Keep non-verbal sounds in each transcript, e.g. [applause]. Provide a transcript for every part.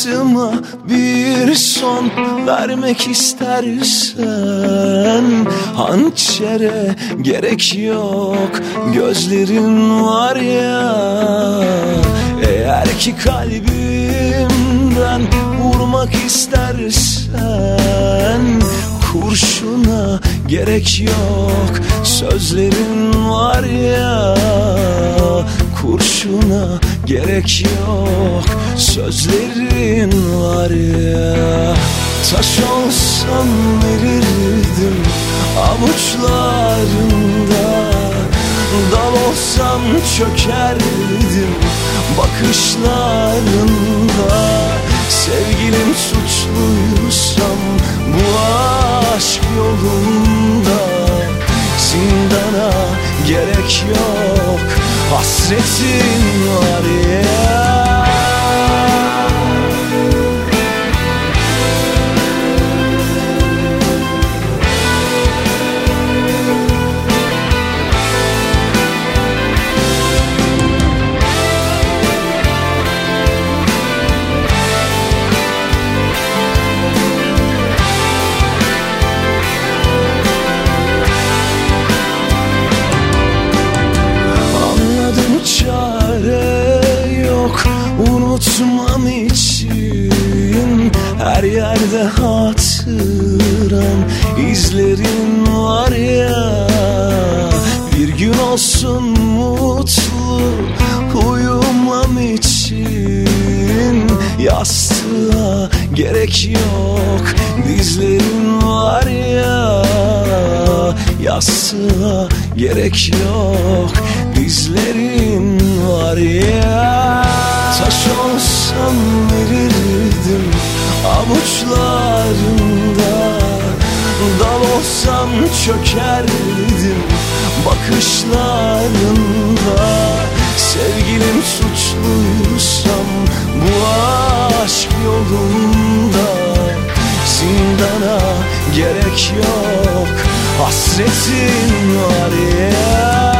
Hayatıma bir son vermek istersen Hançere gerek yok gözlerin var ya. Eğer ki kalbimden vurmak istersen Kurşuna gerek yok sözlerin var ya Kurşuna gerek yok. Sözlerin var ya Taş olsam verirdim avuçlarında. Dal olsam çökerdim bakışlarında. Sevgilim suçluysam bu aşk yolunda Zindana gerek yok. Hasretin var ya Her yerde hatıran izlerin var ya. Bir gün olsun mutlu uyumam için. Yastığa gerek yok dizlerin var ya. Yastığa gerek yok dizlerin var ya. Taş olsam verirdim avuçlarında Dal olsam çökerdim bakışlarında. Sevgilim suçluysam bu aşk yolunda Zindana gerek yok. Hasretin var ya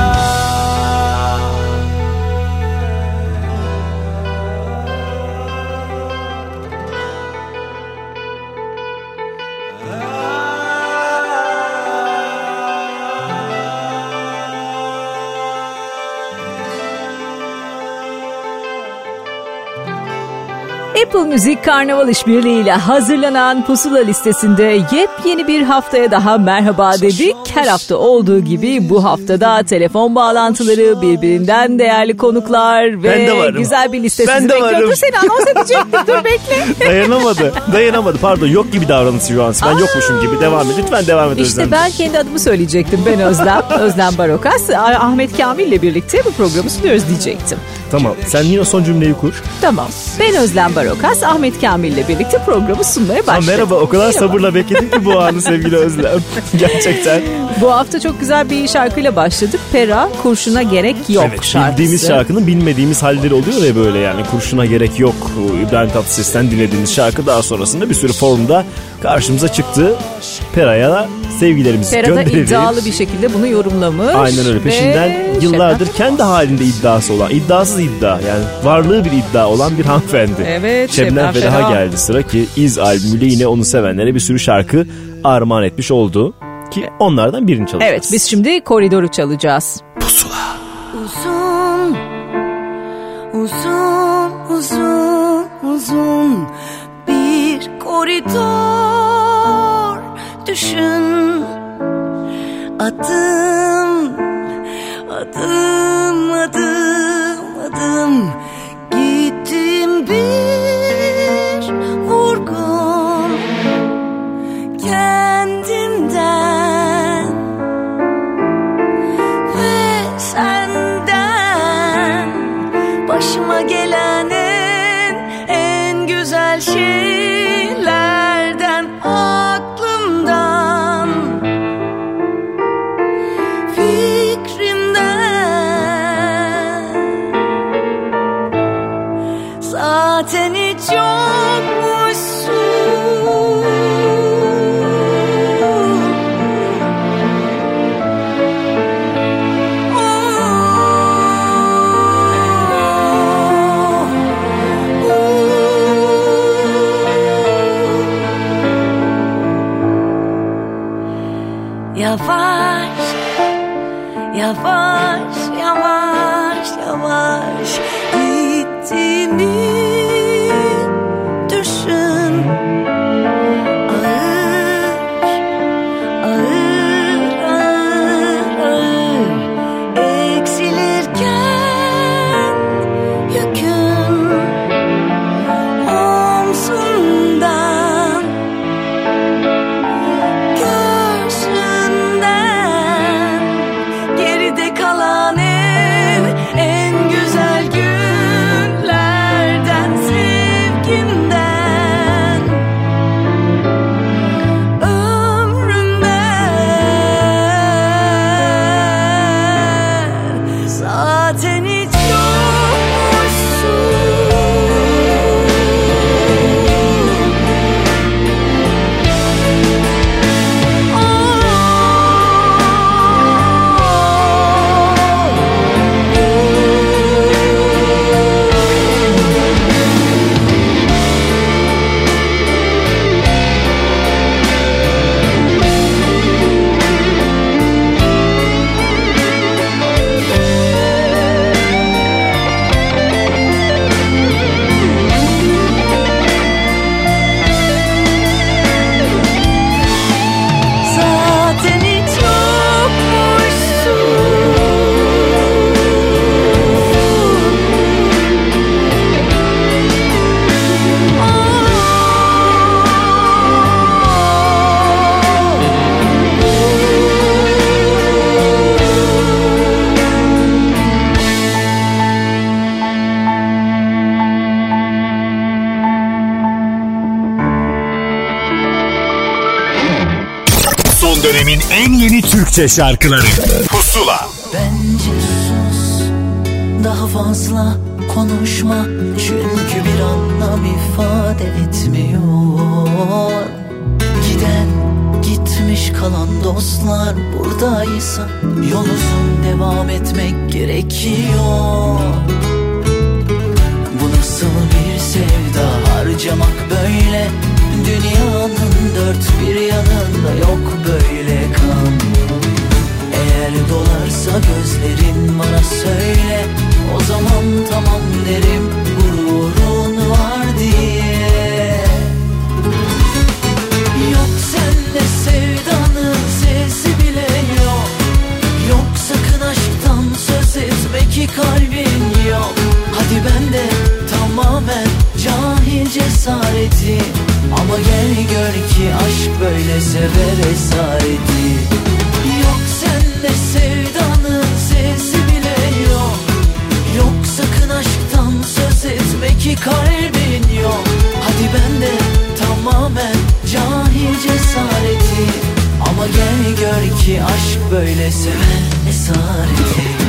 Apple Müzik Karnaval İşbirliği ile hazırlanan Pusula listesinde yepyeni bir haftaya daha merhaba dedik. Her hafta olduğu gibi bu haftada telefon bağlantıları, birbirinden değerli konuklar ve Ben de varım. güzel bir liste Ben sizi de bekliyor. varım. Dur seni anons edecektim dur bekle. [laughs] Dayanamadı. Dayanamadı. Pardon yok gibi davranışı şu an. Ben yokmuşum gibi. Devam et. Lütfen devam et İşte Özlem. ben kendi adımı söyleyecektim. Ben Özlem, [laughs] Özlem Barokas. Ahmet Kamil ile birlikte bu programı sunuyoruz diyecektim. Tamam. Sen yine son cümleyi kur. Tamam. Ben Özlem Barokas, Ahmet Kamil ile birlikte programı sunmaya Ha, başladım. merhaba. O kadar Merhaba. sabırla bekledik ki bu anı sevgili Özlem. [laughs] Gerçekten. Bu hafta çok güzel bir şarkıyla başladık. Pera, kurşuna gerek yok evet, şarkısı. bildiğimiz şarkının bilmediğimiz halleri oluyor ya böyle yani kurşuna gerek yok. İbrahim Tatlıses'ten dinlediğimiz şarkı daha sonrasında bir sürü formda karşımıza çıktı. Pera'ya da sevgilerimizi Pera da iddialı bir şekilde bunu yorumlamış. Aynen öyle. ve Peşinden yıllardır Şebnem- kendi halinde iddiası olan, iddiasız iddia yani varlığı bir iddia olan bir hanımefendi. Evet, Şebnem Şebnem Ferah'a Ferah. geldi sıra ki İz albümüyle yine onu sevenlere bir sürü şarkı armağan etmiş oldu. Ki onlardan birini çalacağız. Evet biz şimdi koridoru çalacağız. Uzun, uzun, uzun, uzun bir koridor düşün. Adım, Yavaş Dönemin en yeni Türkçe şarkıları. Pusula. Bence sus. Daha fazla konuşma. Çünkü bir anlam ifade etmiyor. Giden gitmiş kalan dostlar buradaysa Yol devam etmek gerekiyor. Bu nasıl bir sevda? Harcamak böyle Dünyanın dört bir yanında yok böyle kan. Eğer dolarsa gözlerin bana söyle O zaman tamam derim gururun var diye. Yok sende sevdanın sesi bile yok. Yok sakın aşktan söz etme ki kalbin yok. Hadi ben de tamamen cahil cesareti Ama gel gör ki aşk böyle sever esareti Yok sende sevdanın sesi bile yok. Yok sakın aşktan söz etme ki kalbin yok. Hadi ben de tamamen cahil cesareti. Ama gel gör ki aşk böyle sever esareti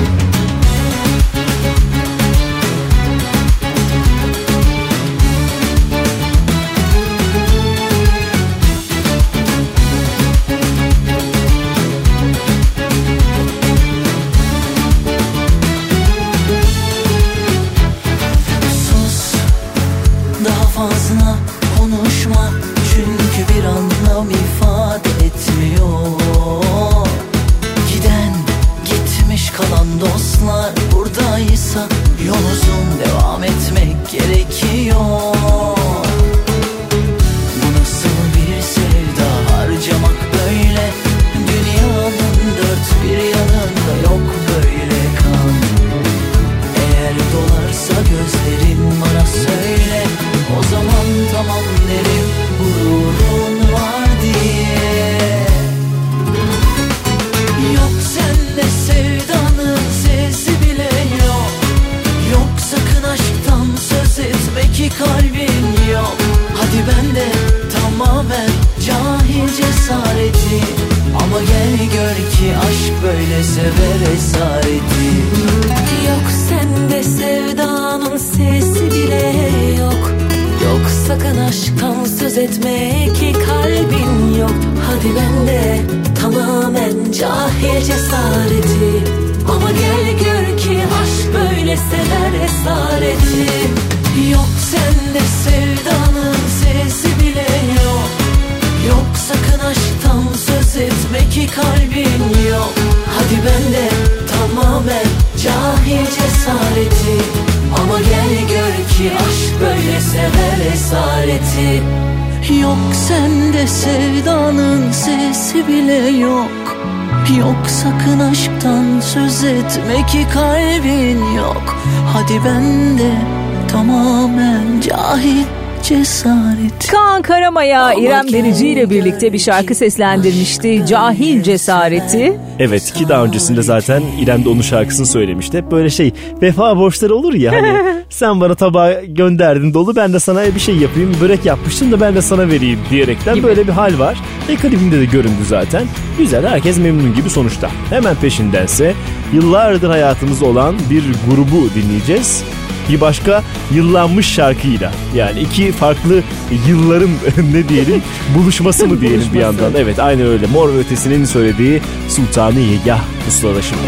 Karamaya İrem Derici ile birlikte bir şarkı seslendirmişti. Cahil Cesareti. Evet ki daha öncesinde zaten İrem de onun şarkısını söylemişti. Hep böyle şey vefa borçları olur ya hani [laughs] sen bana tabağı gönderdin dolu ben de sana bir şey yapayım. Börek yapmıştım da ben de sana vereyim diyerekten Gibi. böyle bir hal var. E klibinde de göründü zaten. Güzel herkes memnun gibi sonuçta. Hemen peşindense yıllardır hayatımızda olan bir grubu dinleyeceğiz. Bir başka yıllanmış şarkıyla yani iki farklı yılların [laughs] ne diyelim buluşması mı diyelim bir yandan. Evet aynen öyle Mor ve Ötesi'nin söylediği Sultanı Yegah Pusula'da şimdi.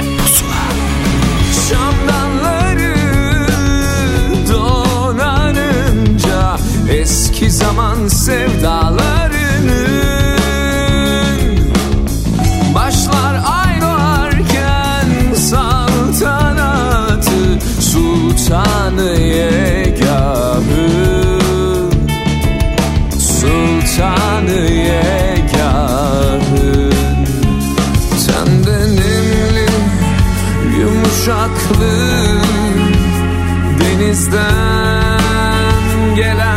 Şamdanları donanınca Eski zaman sevdalarının Başlar ay doğarken saltanatı Sultanı Sultanı yegahın Senden nemli yumuşaklı denizden gelen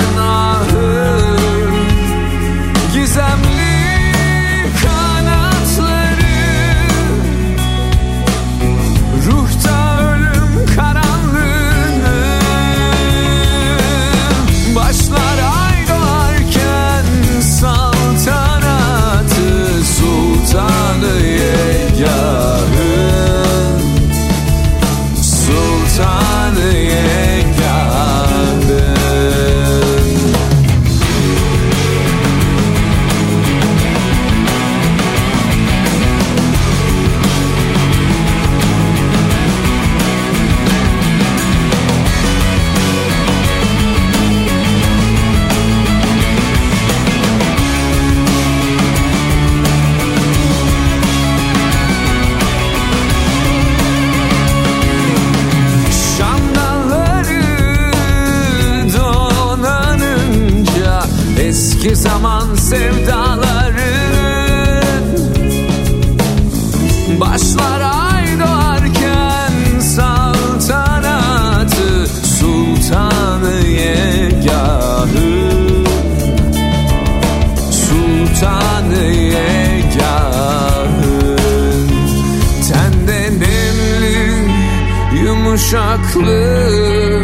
yumuşaklı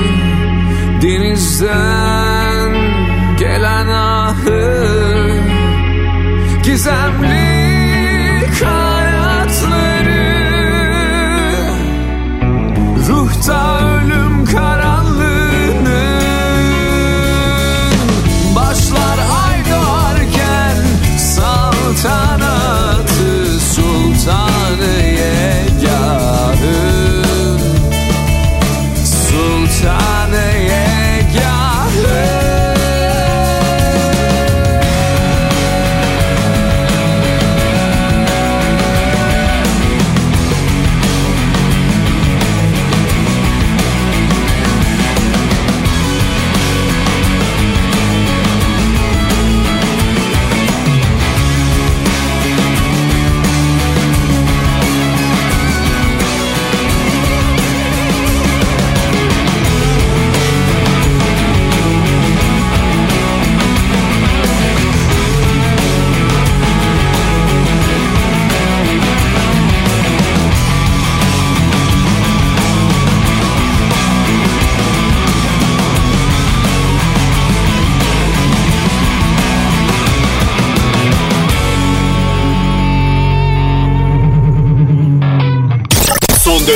Denizden gelen ahı Gizemli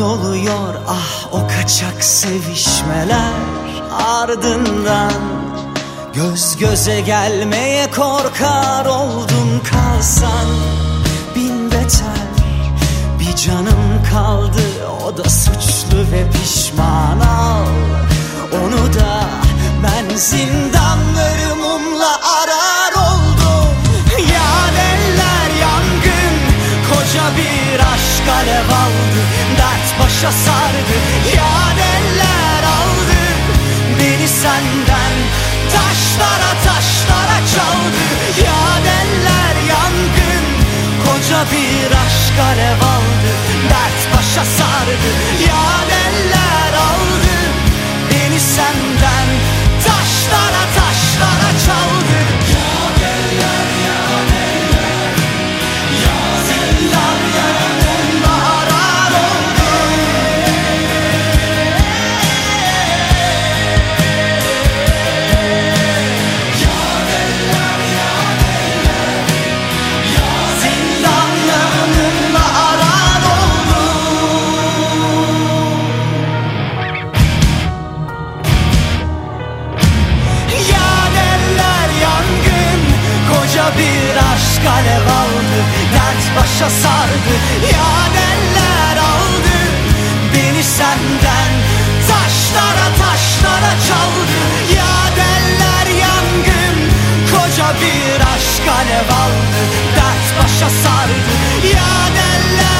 umut oluyor ah o kaçak sevişmeler. Ardından Göz göze gelmeye korkar oldum kalsan. Bin beter Bir canım kaldı o da suçlu ve pişman al Onu da ben zindanları mumla arar oldum. Ya eller yangın koca bir aşk alev aldı başa sardı ya eller aldı. Beni senden taşlara taşlara çaldı. Ya eller yangın koca bir aşk alev aldı Dert başa sardı ya eller alev aldı Dert başa sardı Ya eller aldı. Beni senden Taşlara taşlara çaldı. Ya eller yangın Koca bir aşk alev aldı. Dert başa sardı Ya eller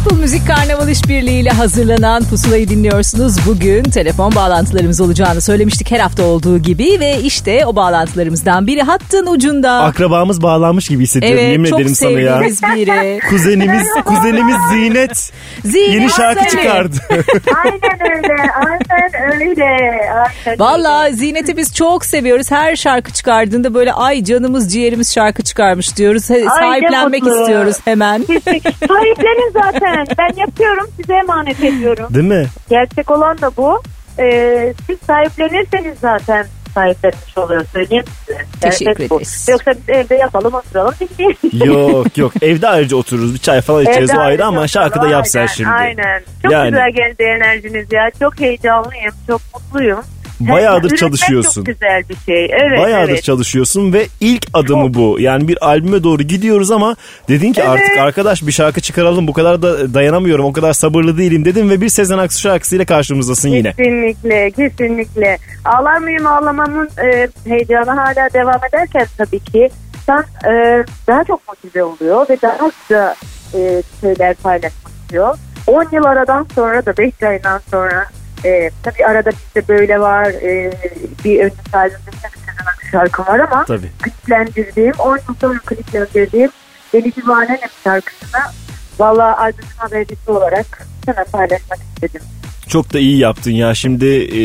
Apple Müzik Karnaval İşbirliği ile hazırlanan Pusula'yı dinliyorsunuz. Bugün telefon bağlantılarımız olacağını söylemiştik her hafta olduğu gibi ve işte o bağlantılarımızdan biri hattın ucunda. Akrabamız bağlanmış gibi hissediyorum. evet Yemin çok ederim sana ya. sevdiğimiz biri. [laughs] Kuzenimiz, [laughs] kuzenimiz Zinet Zinet yeni şarkı Seni. çıkardı. [laughs] Aynen öyle. Aynen öyle. Aynen Valla Zinet'i biz çok seviyoruz. Her şarkı çıkardığında böyle ay canımız ciğerimiz şarkı çıkarmış diyoruz. Sahiplenmek istiyoruz hemen. Sahiplenin zaten. Ben yapıyorum size emanet ediyorum. Değil mi? Gerçek olan da bu. Ee, siz sahiplenirseniz zaten sahiplenmiş oluyor söyleyeyim size. Teşekkür bu. ederiz. Yoksa biz evde yapalım oturalım dinleyelim. [laughs] Yok yok evde ayrıca otururuz bir çay falan içeriz Evde o ayrı ama şarkı da oturalım. Aynen, şimdi. Aynen. Çok Yani. güzel geldi enerjiniz ya. Çok heyecanlıyım. Çok mutluyum. Bayağıdır Üretmek çalışıyorsun. Çok güzel bir şey. Evet Bayağıdır evet. çalışıyorsun ve ilk adımı bu. Yani bir albüme doğru gidiyoruz ama dedin ki Evet. artık arkadaş bir şarkı çıkaralım bu kadar da dayanamıyorum o kadar sabırlı değilim dedim ve bir Sezen Aksu şarkısıyla karşımızdasın yine. Kesinlikle, kesinlikle. Ağlar mıyım ağlamamın e, heyecanı hala devam ederken tabii ki sen e, daha çok motive oluyor ve daha güzel e, şeyler paylaşmak istiyor. 10 yıl aradan sonra da 5 aydan sonra e, tabii arada bizde böyle var e, bir önceki albümde bir şarkı var ama Tabii. kliplendirdiğim 10 yıl sonra kliplendirdiğim Deli Divane'nin şarkısını valla albümün habercisi olarak sana paylaşmak istedim. Çok da iyi yaptın ya şimdi e,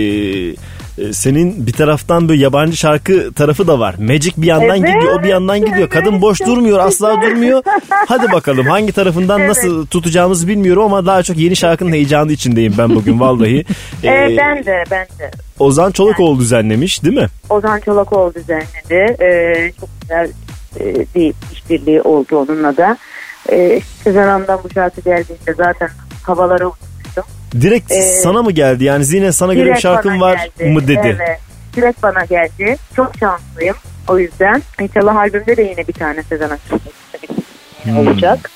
senin bir taraftan böyle yabancı şarkı tarafı da var. Magic bir yandan Evet, gidiyor, o bir yandan gidiyor. Kadın boş durmuyor, asla [laughs] durmuyor. Hadi bakalım hangi tarafından Evet. nasıl tutacağımızı bilmiyorum ama daha çok yeni şarkının heyecanı içindeyim ben bugün vallahi. [laughs] Ee, Ee, ben de ben de. Ozan Çolakoğlu düzenlemiş değil mi? Ozan Çolakoğlu düzenledi. Ee, çok güzel e, bir işbirliği oldu onunla da. Ee, Sezen Hanım'dan bu şarkı geldiğinde zaten havalara uçmuştum. Direkt Ee, sana mı geldi? Yani Zine sana göre bir bana var geldi. mı dedi. Evet. Direkt bana geldi. Çok şanslıyım. O yüzden inşallah albümde de yine bir tane Sezen Aksu Hmm. olacak.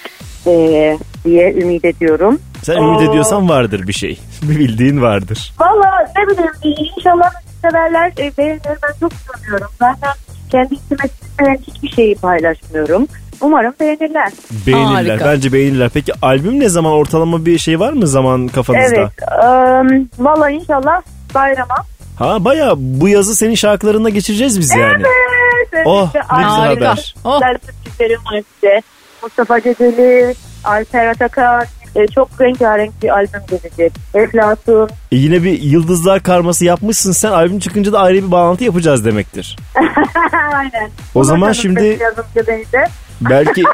Ee, diye ümit ediyorum. Sen ümit Aa. ediyorsan vardır bir şey. [laughs] Bir bildiğin vardır. Valla ne bileyim inşallah severler e, beğenir ben çok sanıyorum. Zaten kendi içime hiçbir şeyi paylaşmıyorum. Umarım beğenirler. Beğenirler. Harika. Bence beğenirler. Peki albüm ne zaman? Ortalama bir şey var mı zaman kafanızda? Evet. Um, Valla inşallah bayrama. Ha baya bu yazı senin şarkılarında geçireceğiz biz yani. Evet. Oh, işte ne güzel Harika. haber. Oh. Var size. Mustafa Ceceli, Alper Atakan. e, çok rengarenk bir albüm gelecek. Eflatun. E yine bir yıldızlar karması yapmışsın sen. Albüm çıkınca da ayrı bir bağlantı yapacağız demektir. [laughs] Aynen. O zaman Umarım şimdi- benim Yazımcı beni de. Belki [laughs]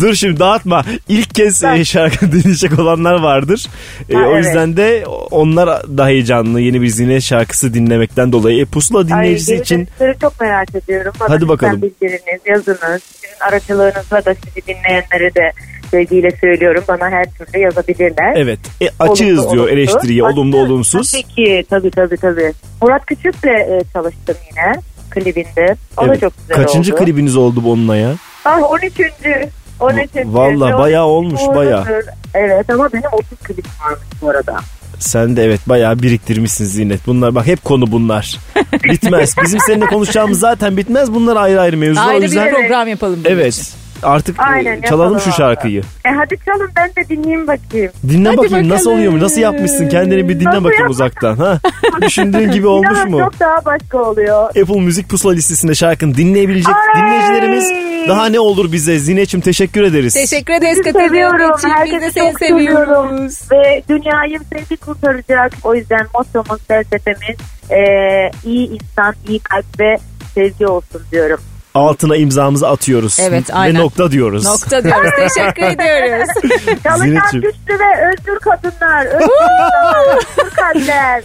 Dur şimdi dağıtma. İlk kez e, şarkı dinleyecek olanlar vardır. E, Ha, o evet. yüzden de onlar da heyecanlı yeni bir zine şarkısı dinlemekten dolayı. E, pusula dinleyicisi Ay, için çok merak ediyorum. Bana Hadi bakalım. bildiriniz, yazınız. Aracılığınızla da sizi dinleyenlere de sevgiyle söylüyorum. Bana her türlü yazabilirler. evet e, açığız Olumlu, diyor olumsuz. eleştiriye olumlu olumsuz. Tabii ki tabii tabii tabii. Murat Küçük'le e, çalıştım yine klibinde. O da Evet. çok güzel Kaçıncı oldu. klibiniz oldu bu onunla ya? Ah 13. 13. Vallahi Ve bayağı 13. olmuş, bayağı. Evet ama benim 30 klibim varmış bu arada. Sen de evet bayağı biriktirmişsin Zinet. Bunlar bak hep konu bunlar. Bitmez. Bizim seninle konuşacağımız zaten bitmez. Bunlar ayrı ayrı mevzular. o Ayrı bir yüzden program yapalım. bunun için. Artık e, Aynen, çalalım şu şarkıyı. E hadi çalın ben de dinleyeyim bakayım. Dinle Hadi bakayım nasıl bakalım. oluyor mu? Nasıl yapmışsın? Kendini bir dinle Nasıl bakayım yap- uzaktan. Ha? Düşündüğün gibi [laughs] olmuş mu? Çok daha başka oluyor. Apple Müzik Pusula listesinde şarkını dinleyebilecek Ay! dinleyicilerimiz daha ne olur bize? Zine'cim teşekkür ederiz. Teşekkür ederiz Sizi seviyorum. için. Biz Herkesi seni çok seviyoruz. Ve dünyayı sevgi kurtaracak. O yüzden mottomuz, felsefemiz e, iyi insan, iyi kalp ve sevgi olsun diyorum. Altına imzamızı atıyoruz. Evet, Ve aynen. nokta diyoruz. Nokta diyoruz. Teşekkür [laughs] ediyoruz. Çalışan Zinetciğim. güçlü ve özgür kadınlar, özgür insanlar, özgür kalpler.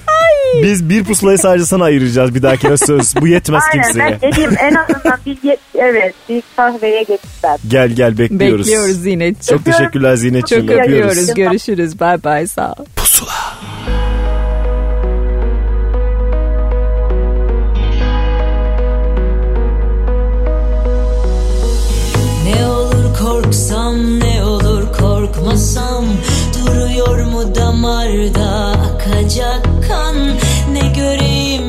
Biz bir pusulayı sadece sana ayıracağız bir dahakine söz. Bu yetmez Aynen kimseye. ben dediğim en azından bir ye- evet bir kahveye geçtiler. Gel gel bekliyoruz. Bekliyoruz Zinet'ciğim. Çok teşekkürler Zinet'ciğim. Çok Öpüyoruz. öpüyoruz. Görüşürüz. Bye bye. Sağ ol. Pusula. Korksam ne olur korkmasam Duruyor mu damarda? Akacak kan Ne göreyim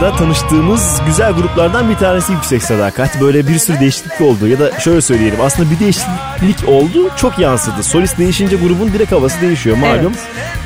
yıllarda tanıştığımız güzel gruplardan bir tanesi Yüksek Sadakat. Böyle bir sürü değişiklik oldu ya da şöyle söyleyelim aslında bir değişiklik oldu çok yansıdı. Solist değişince grubun direkt havası değişiyor malum.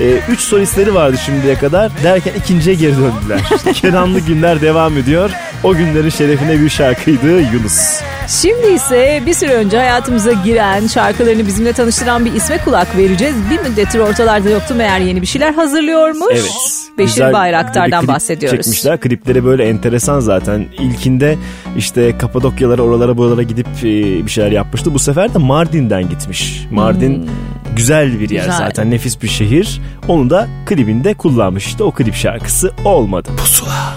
Evet. Ee, üç solistleri vardı şimdiye kadar derken ikinciye geri döndüler. [laughs] Kenanlı günler devam ediyor. O günlerin şerefine bir şarkıydı Yunus. Şimdi ise bir süre önce hayatımıza giren, şarkılarını bizimle tanıştıran bir isme kulak vereceğiz. Bir müddettir ortalarda yoktu meğer yeni bir şeyler hazırlıyormuş. Evet. Beşir Güzel Bayraktar'dan klip bahsediyoruz. Çekmişler. Klipleri böyle enteresan zaten. İlkinde işte Kapadokyalara oralara buralara gidip e, bir şeyler yapmıştı. Bu sefer de Mardin'den gitmiş. Mardin güzel bir yer Hmm. Güzel. zaten. Nefis bir şehir. Onu da klibinde kullanmış. İşte o klip şarkısı olmadı. Pusula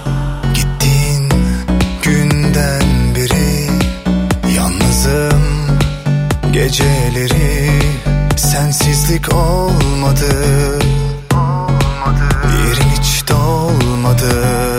Gittiğin günden beri Yalnızım Geceleri Sensizlik olmadı Yerin hiç dolmadı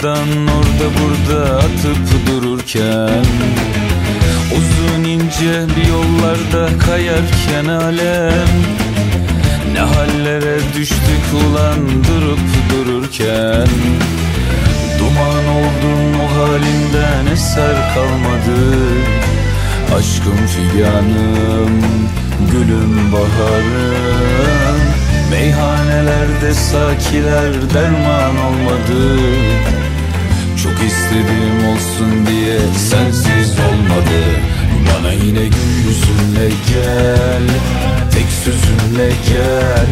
Sıkılmadan orada burada atıp dururken Uzun ince bir yollarda kayarken alem Ne hallere düştük ulan durup dururken? Duman oldum o halinden eser kalmadı Aşkım figanım, gülüm baharım. Meyhanelerde sakiler derman olmadı Çok istedim olsun diye sensiz olmadı. Bana yine gül yüzünle gel Tek sözünle gel.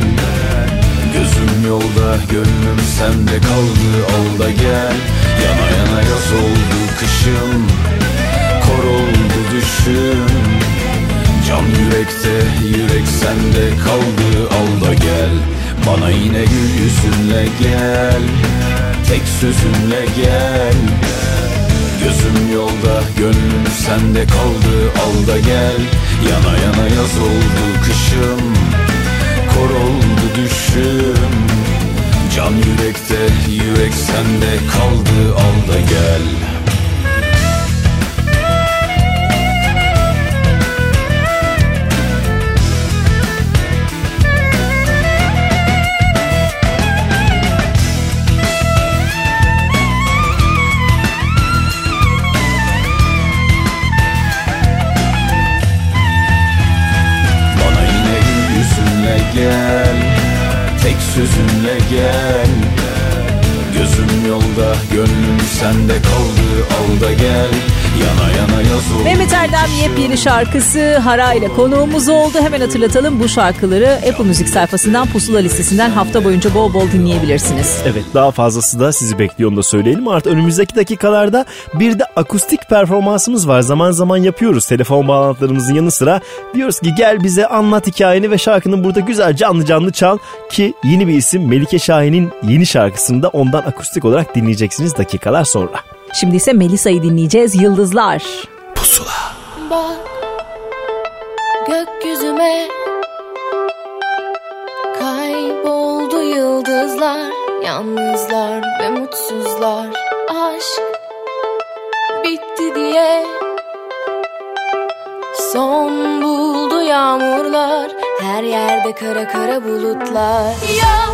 Gözüm yolda gönlüm sende kaldı al da gel. Yana yana yaz oldu kışım Kor oldu düşüm. Can yürekte yürek sende kaldı al da gel. Bana yine gül yüzünle gel Tek sözünle gel. Gözüm yolda gönlüm sende kaldı al da gel. Yana yana yaz oldu kışım Kor oldu düşüm. Can yürekte yürek sende kaldı al da gel sözünle gel Gözüm yolda gönlüm sende kaldı al da gel Yana yana yaz Mehmet Erdem yepyeni şarkısı Hara ile konuğumuz oldu. Hemen hatırlatalım bu şarkıları Apple Müzik sayfasından Pusula listesinden hafta boyunca bol bol dinleyebilirsiniz. Evet daha fazlası da sizi bekliyor onu da söyleyelim. Artık önümüzdeki dakikalarda bir de akustik performansımız var. Zaman zaman yapıyoruz telefon bağlantılarımızın yanı sıra. Diyoruz ki gel bize anlat hikayeni ve şarkının burada güzel canlı canlı çal. Ki yeni bir isim Melike Şahin'in yeni şarkısını da ondan akustik olarak dinleyeceksiniz dakikalar sonra. Şimdi ise Melisa'yı dinleyeceğiz. Yıldızlar. Bak gökyüzüme Kayboldu yıldızlar Yalnızlar ve mutsuzlar Aşk bitti diye Son buldu yağmurlar Her yerde kara kara bulutlar Ya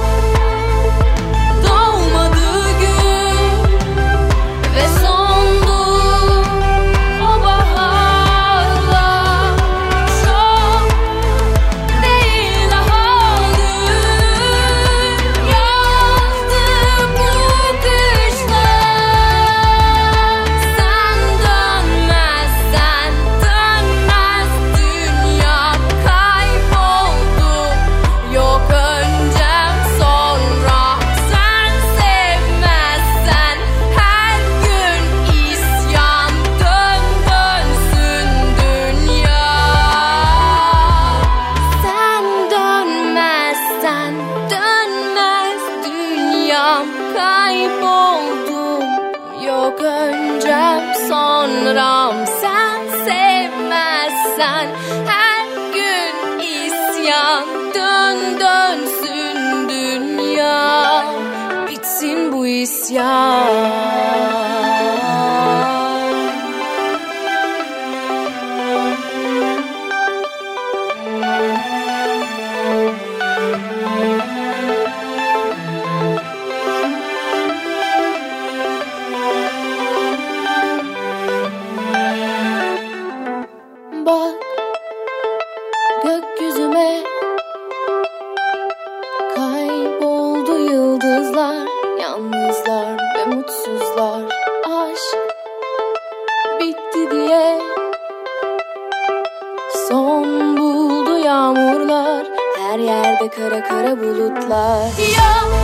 Dünyam kayboldum Yok öncem sonram. Sen sevmezsen her gün isyan. Dön dönsün dünya. Bitsin bu isyan. Kara bulutlar. Ya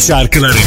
şarkıları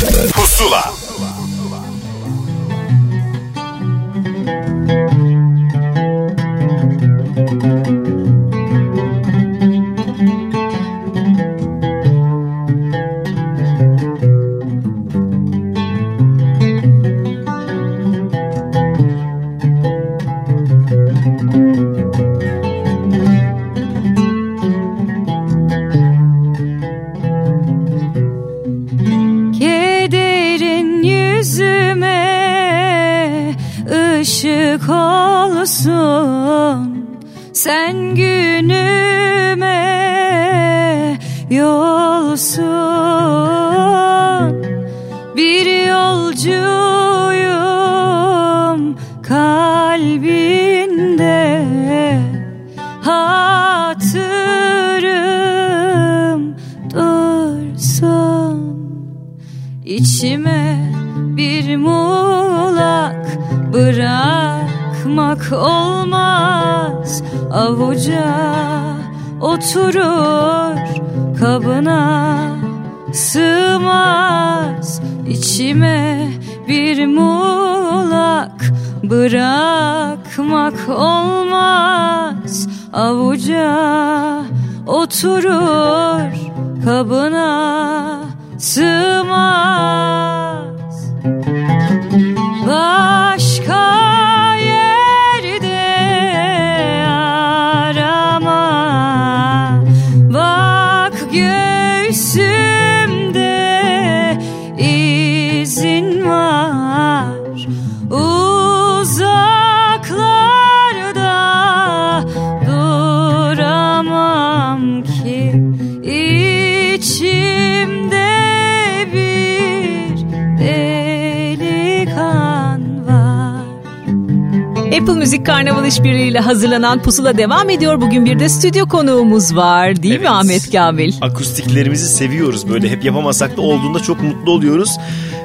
Müzik Karnaval işbirliğiyle hazırlanan Pusula devam ediyor. Bugün bir de stüdyo konuğumuz var değil mi Evet. Ahmet Kamil? Akustiklerimizi seviyoruz böyle hep yapamasak da olduğunda çok mutlu oluyoruz.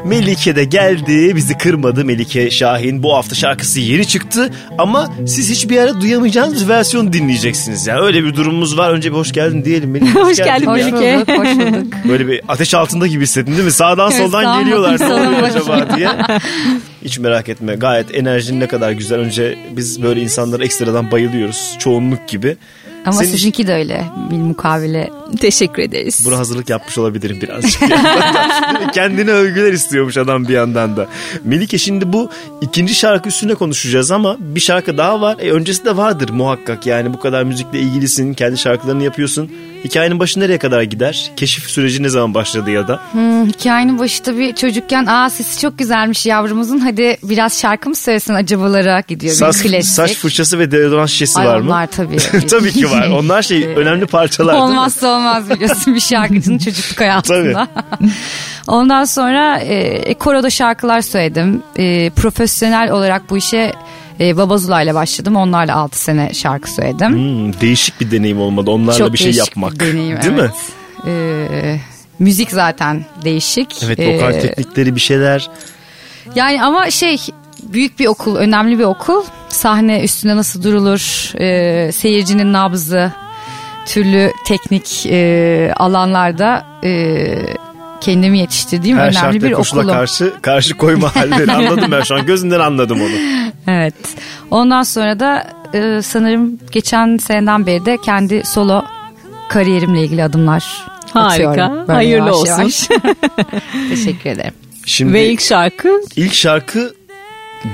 Melike de geldi bizi kırmadı Melike Şahin bu hafta şarkısı yeni çıktı ama siz hiçbir ara duyamayacağınız bir versiyon dinleyeceksiniz yani öyle bir durumumuz var önce bir hoş geldin diyelim Melike. Hoş geldin ya. Melike. Hoş bulduk. [laughs] Böyle bir ateş altında gibi hissettin değil mi? Sağdan [laughs] soldan sağ geliyorlar. [laughs] Ne oluyor acaba diye. Hiç merak etme. Gayet enerjin ne kadar güzel. Önce biz böyle insanlara ekstradan bayılıyoruz. Çoğunluk gibi. Ama Senin- sizinki de öyle bir mukavele. Teşekkür ederiz. Buna hazırlık yapmış olabilirim birazcık. [laughs] Kendine övgüler istiyormuş adam bir yandan da. Melike şimdi bu ikinci şarkı üstüne konuşacağız ama bir şarkı daha var. E, öncesi de vardır muhakkak yani bu kadar müzikle ilgilisin. Kendi şarkılarını yapıyorsun. Hikayenin başı nereye kadar gider? Keşif süreci ne zaman başladı ya da? Hmm, hikayenin başı tabii çocukken aa sesi çok güzelmiş yavrumuzun hadi biraz şarkı mı söylesin acabalara gidiyor. Klasik. saç fırçası ve deodorant şişesi Ay, var mı? onlar tabii. [laughs] tabii ki var. [laughs] Onlar şey önemli parçalar mi? Olmazsa olmaz biliyorsun bir şarkıcının [laughs] çocukluk hayatında. [laughs] Ondan sonra e, e, koroda şarkılar söyledim. E, profesyonel olarak bu işe e, Babazula ile başladım. Onlarla 6 sene şarkı söyledim. Hmm, değişik bir deneyim olmadı. Onlarla Çok bir şey yapmak. bir deneyim, değil mi? evet. E, müzik zaten değişik. Evet vokal teknikleri bir şeyler. Yani ama şey büyük bir okul, önemli bir okul. Sahne üstünde nasıl durulur, e, seyircinin nabzı, türlü teknik e, alanlarda e, kendimi yetiştirdiğim Her önemli bir okulum. karşı karşı koyma [laughs] halleri. Anladım ben şu an. Gözünden anladım onu. Evet. Ondan sonra da e, sanırım geçen seneden beri de kendi solo kariyerimle ilgili adımlar Harika. atıyorum. Böyle Hayırlı yavaş olsun. yavaş. [laughs] Teşekkür ederim. Şimdi Ve ilk şarkı ilk şarkı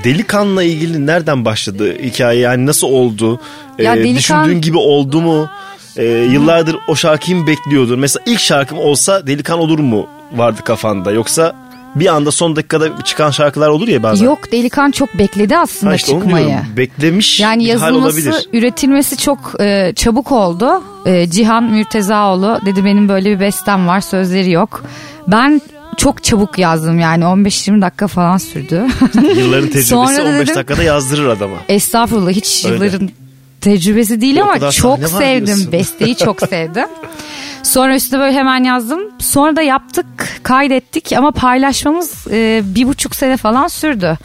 Delikan'la ilgili nereden başladı hikaye yani nasıl oldu? Ya Ee, Delikan- Düşündüğün gibi oldu mu? Ee, yıllardır o şarkıyı mı bekliyordun? Mesela ilk şarkım olsa Delikan olur mu vardı kafanda yoksa bir anda son dakikada çıkan şarkılar olur ya bazen. Yok Delikan çok bekledi aslında Ha işte çıkmayı. diyorum. Beklemiş Yani yazılması, üretilmesi çok e, çabuk oldu. E, Cihan Mürtezaoğlu dedi benim böyle bir bestem var, sözleri yok. Ben çok çabuk yazdım yani 15-20 dakika falan sürdü. [laughs] Yılların tecrübesi Sonra da 15 dedim- dakikada yazdırır adama. Estağfurullah hiç Öyle. yılların tecrübesi değil o ama kadar çok sahne var sevdim. diyorsun. Besteyi [laughs] çok sevdim. Sonra üstüne böyle hemen yazdım. Sonra da yaptık, kaydettik ama paylaşmamız e, bir buçuk sene falan sürdü.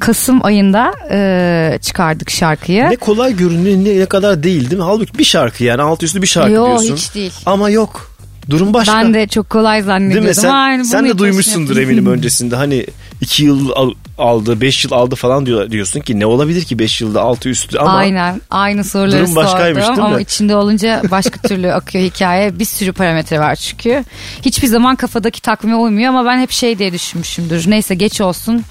Kasım ayında e, çıkardık şarkıyı. Ne kolay görünüyor ne, ne kadar değil değil mi? Halbuki bir şarkı yani alt üstü bir şarkı Yo, diyorsun. hiç değil. Ama yok. Durum başka. Ben de çok kolay Değil zannediyordum. mi? Sen, Aynen, sen de duymuşsundur eminim [laughs] öncesinde. Hani iki yıl al- aldı, beş yıl aldı falan diyor, diyorsun ki ne olabilir ki beş yılda altı üstü ama Aynen aynı soruları Durum başkaymış, sordum değil mi? ama içinde olunca başka türlü [laughs] akıyor hikaye. Bir sürü parametre var çünkü. Hiçbir zaman kafadaki takvime uymuyor ama ben hep şey diye düşünmüşümdür. Neyse geç olsun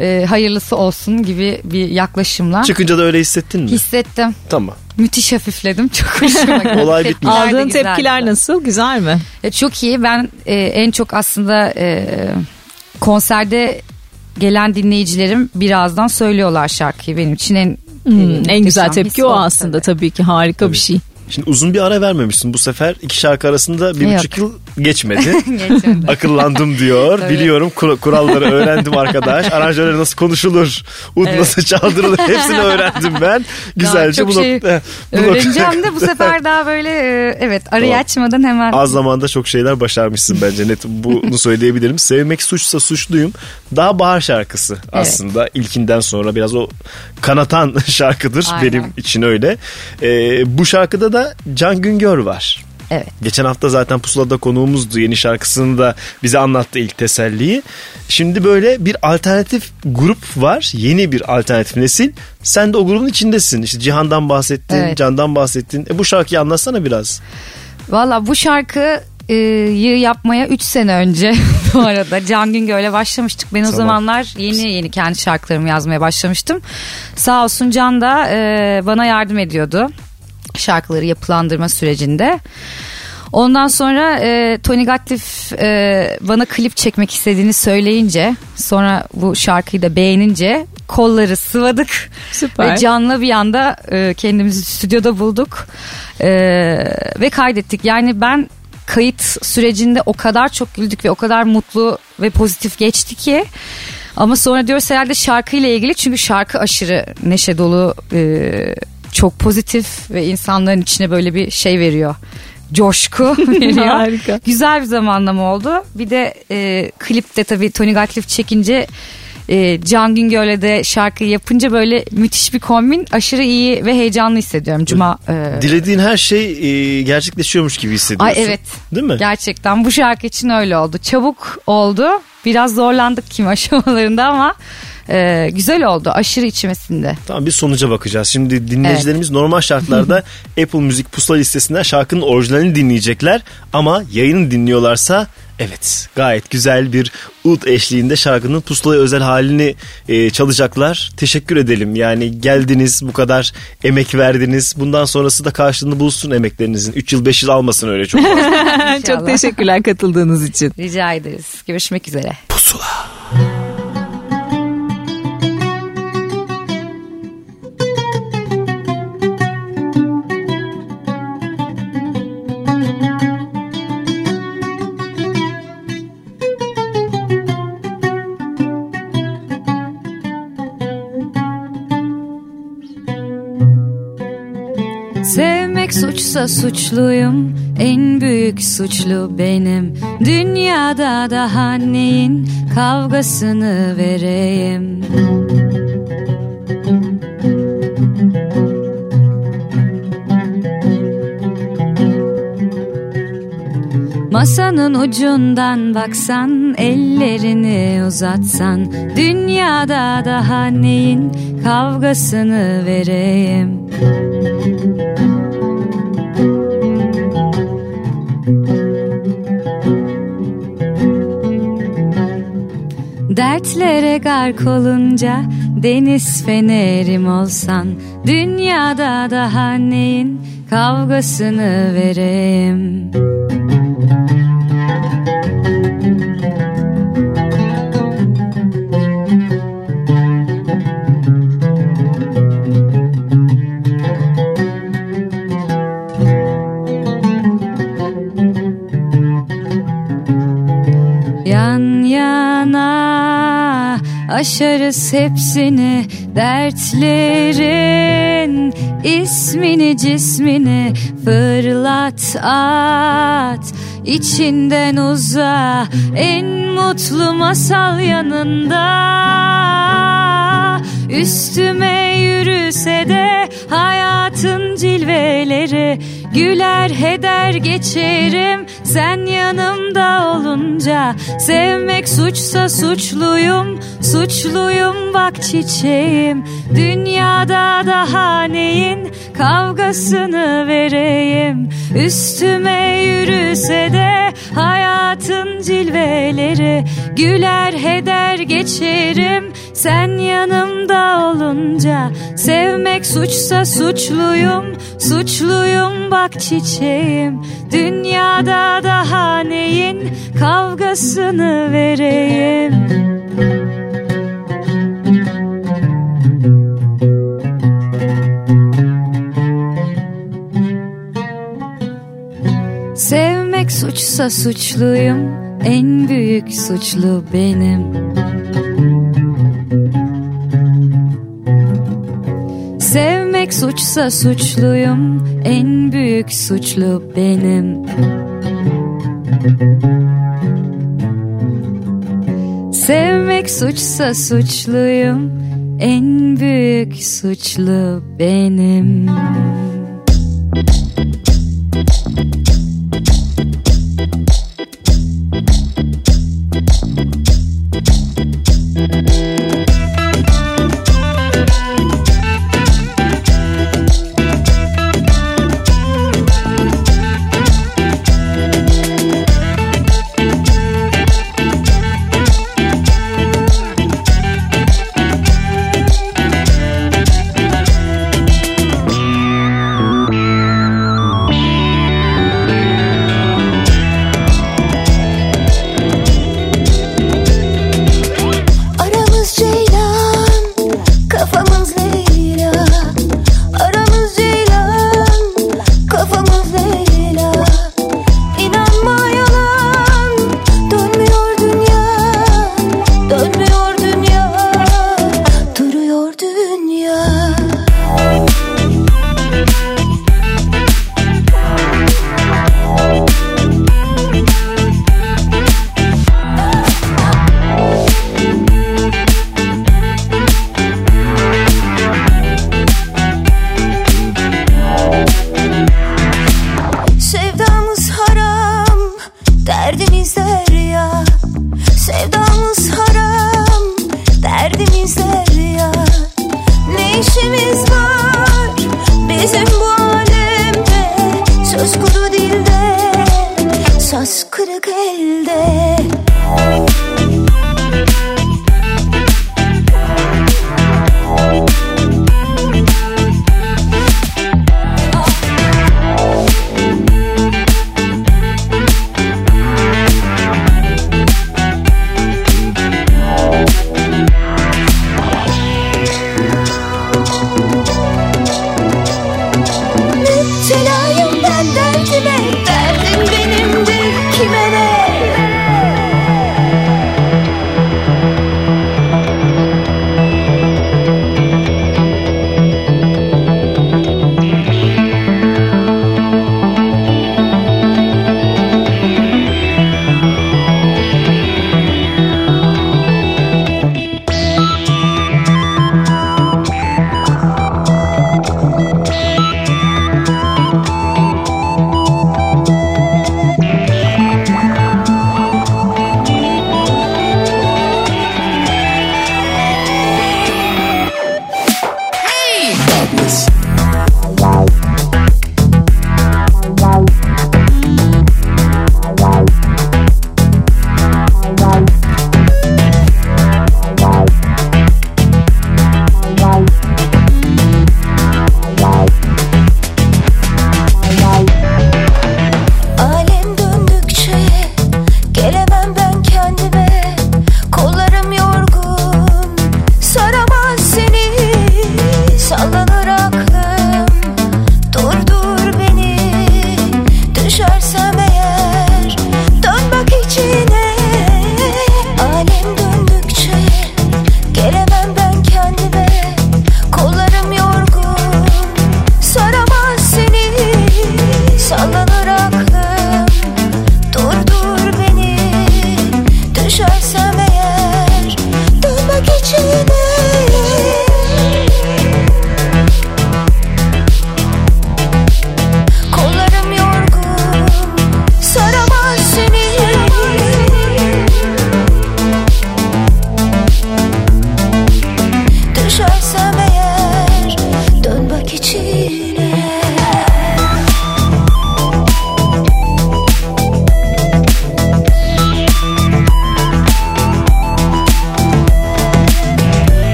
e, hayırlısı olsun gibi bir yaklaşımla. çıkınca da öyle hissettin mi? Hissettim. Tamam. Müthiş hafifledim. [laughs] Çok hoşuma [laughs] gitti. Olay bitmiş. Aldığın tepkiler nasıl? Güzel mi? E, çok iyi. Ben e, en çok aslında e, konserde gelen dinleyicilerim birazdan söylüyorlar şarkıyı. Benim için en Hmm, en güzel tepki o aslında tabii ki harika bir şey. Şimdi uzun bir ara vermemişsin bu sefer. iki şarkı arasında bir Yok. buçuk yıl geçmedi. [laughs] Geçmedi. Akıllandım diyor. Tabii. Biliyorum kur- kuralları öğrendim arkadaş. [laughs] Aranjörleri nasıl konuşulur, ud Evet. nasıl çaldırılır [laughs] hepsini öğrendim ben. Güzelce bu şey nokta. bu Öğreneceğim de bu sefer daha böyle e, evet arayı Tamam. açmadan hemen. Az zamanda çok şeyler başarmışsın bence net bunu söyleyebilirim. Sevmek suçsa suçluyum. Daha bahar şarkısı aslında ilkinden sonra biraz o kanatan şarkıdır Aynen. benim için öyle. Ee, bu şarkıda da Can Güngör var. Evet. Geçen hafta zaten Pusula'da konuğumuzdu. Yeni şarkısını da bize anlattı ilk teselliyi. Şimdi böyle bir alternatif grup var. Yeni bir alternatif nesil. Sen de o grubun içindesin. İşte Cihan'dan bahsettin, Evet. Can'dan bahsettin. E bu şarkıyı anlatsana biraz. Valla bu şarkıyı yapmaya 3 sene önce [laughs] bu arada Can Güngör'le başlamıştık. Ben o Tamam. zamanlar yeni yeni kendi şarkılarımı yazmaya başlamıştım. Sağ olsun Can da e, bana yardım ediyordu şarkıları yapılandırma sürecinde. Ondan sonra e, Tony Gatliff e, bana klip çekmek istediğini söyleyince sonra bu şarkıyı da beğenince kolları sıvadık Süper. ve canlı bir anda e, kendimizi stüdyoda bulduk E, ve kaydettik. Yani ben kayıt sürecinde o kadar çok güldük ve o kadar mutlu ve pozitif geçti ki ama sonra diyoruz herhalde şarkıyla ilgili çünkü şarkı aşırı neşe dolu e, çok pozitif ve insanların içine böyle bir şey veriyor coşku [laughs] veriyor. Harika. Güzel bir zamanlama oldu. Bir de e, klipte tabii Tony Gatliff çekince e, Can Güngör'le de şarkıyı yapınca böyle müthiş bir kombin. Aşırı iyi ve heyecanlı hissediyorum. Cuma e, Dilediğin her şey e, gerçekleşiyormuş gibi hissediyorsun. Ay evet. Değil mi? Gerçekten bu şarkı için öyle oldu. Çabuk oldu. Biraz zorlandık kim [laughs] aşamalarında ama e, güzel oldu. Aşırı içmesinde. Tamam bir sonuca bakacağız. Şimdi dinleyicilerimiz normal şartlarda [laughs] Apple Müzik pusula listesinden şarkının orijinalini dinleyecekler. Ama yayını dinliyorlarsa evet gayet güzel bir ud eşliğinde şarkının pusulaya özel halini e, çalacaklar. Teşekkür edelim. Yani geldiniz bu kadar emek verdiniz. Bundan sonrası da karşılığını bulsun emeklerinizin. 3 yıl 5 yıl almasın öyle çok fazla. [laughs] Çok teşekkürler katıldığınız için. Rica ederiz. Görüşmek üzere. Pusula. Sevmek suçsa suçluyum. En büyük suçlu benim. Dünyada daha neyin Kavgasını vereyim? Masanın ucundan baksan Ellerini uzatsan Dünyada daha neyin Kavgasını vereyim Dertlere gark olunca deniz fenerim olsan Dünyada daha neyin kavgasını vereyim Aşarız hepsini dertlerin. İsmini cismini fırlat at. İçinden uza en mutlu masal yanında. Üstüme yürüse de hayatın cilveleri Güler heder geçerim sen yanımda olunca. Sevmek suçsa suçluyum, suçluyum bak çiçeğim. Dünyada daha neyin kavgasını vereyim? Üstüme yürüse de hayatın cilveleri. Güler heder geçerim sen yanımda olunca. Sevmek suçsa suçluyum, suçluyum bak çiçeğim. Dünyada daha neyin kavgasını vereyim? Sevmek suçsa suçluyum. En büyük suçlu benim Sevmek suçsa suçluyum En büyük suçlu benim. Sevmek suçsa suçluyum En büyük suçlu benim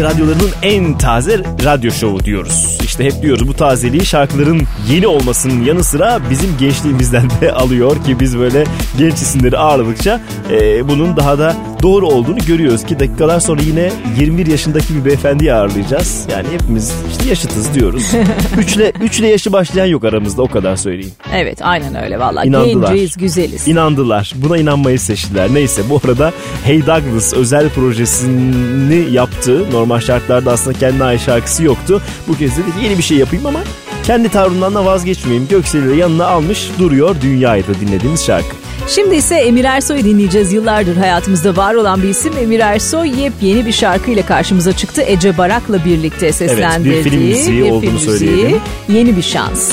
Türkiye radyolarının en taze radyo şovu diyoruz. İşte hep diyoruz bu tazeliği şarkıların yeni olmasının yanı sıra bizim gençliğimizden de [laughs] alıyor ki biz böyle genç isimleri ağırladıkça e, bunun daha da doğru olduğunu görüyoruz ki dakikalar sonra yine 21 yaşındaki bir beyefendiyi ağırlayacağız. Yani hepimiz işte yaşıtız diyoruz. [laughs] üçle, üçle yaşı başlayan yok aramızda o kadar söyleyeyim. Evet aynen öyle valla. İnandılar. Genciyiz, güzeliz. İnandılar. Buna inanmayı seçtiler. Neyse bu arada Hey Douglas özel projesini yaptı. Normal şartlarda aslında kendine ait şarkısı yoktu. Bu kez dedi yeni bir şey yapayım ama kendi tavrımdan da vazgeçmeyeyim. Göksel'i de yanına almış duruyor Dünya'yı da dinlediğimiz şarkı. Şimdi ise Emir Ersoy'u dinleyeceğiz. Yıllardır hayatımızda var olan bir isim Emir Ersoy yepyeni bir şarkıyla karşımıza çıktı. Ece Barak'la birlikte seslendirdiği Evet, bir film müziği bir olduğunu film müziği. söyleyelim. Yeni bir şans.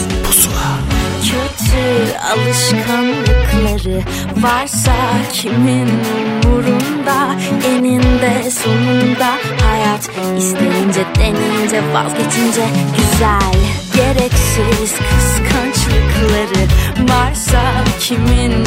Kötü alışkanlıkları varsa kimin umurunda Eninde sonunda hayat. İsteyince denince vazgeçince güzel Gereksiz kıskançlıkları varsa kimin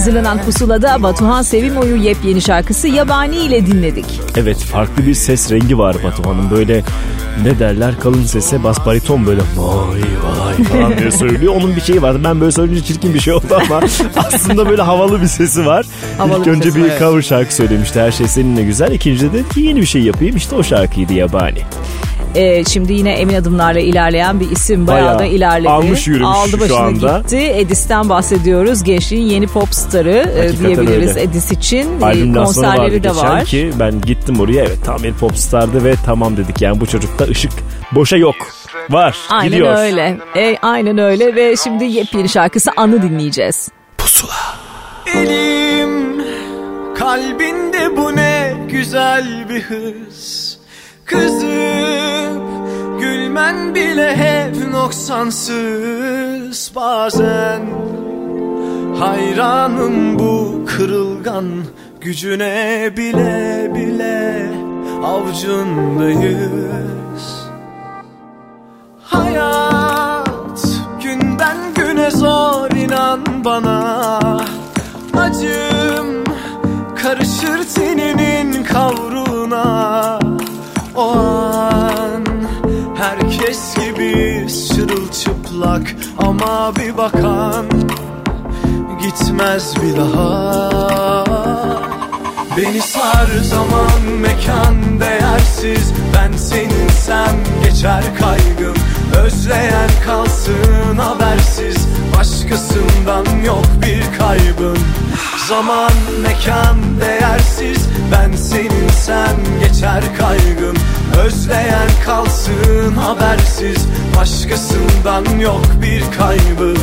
Hazırlanan Pusula'da Batuhan Sevimoy'u yepyeni şarkısı Yabani ile dinledik. Evet farklı bir ses rengi var Batuhan'ın böyle ne derler kalın sese bas bariton böyle vay vay falan diye söylüyor. Onun bir şeyi vardı. Ben böyle söyleyince çirkin bir şey oldu ama [laughs] aslında böyle havalı bir sesi var. Havalı İlk bir önce sesi bir evet. cover şarkı söylemişti. Her şey seninle güzel. İkincide de ki yeni bir şey yapayım. İşte o şarkıydı yabani. Ee, şimdi yine emin adımlarla ilerleyen bir isim bayağı, Bayağı da ilerledi. almış yürümüş Aldı şu başını anda. gitti. Edis'ten bahsediyoruz. Gençliğin yeni pop starı e, Hakikaten diyebiliriz öyle. Edis için. E, Albüm lansmanı vardı konserleri de var. ki ben gittim oraya evet tam bir popstardı ve tamam dedik yani bu çocukta ışık boşa yok. Var Aynen gidiyor. öyle. E, aynen öyle ve şimdi yepyeni şarkısı Anı dinleyeceğiz. Elim kalbinde bu ne güzel bir hız Kızım gülmen bile hep noksansız Bazen. Hayranım bu kırılgan gücüne bile bile. Avcundayız Hayat günden güne zor inan bana. Acım karışır teninin kavruna. O an herkes gibi çırılçıplak Ama bir bakan gitmez bir daha. Beni sar zaman mekan değersiz. Ben seninsem geçer kaygım. Özleyen kalsın habersiz. Başkasından yok bir kaybım Zaman mekan değersiz. Ben seninsem geçer kaygım Özleyen kalsın habersiz. Başkasından yok bir kaybım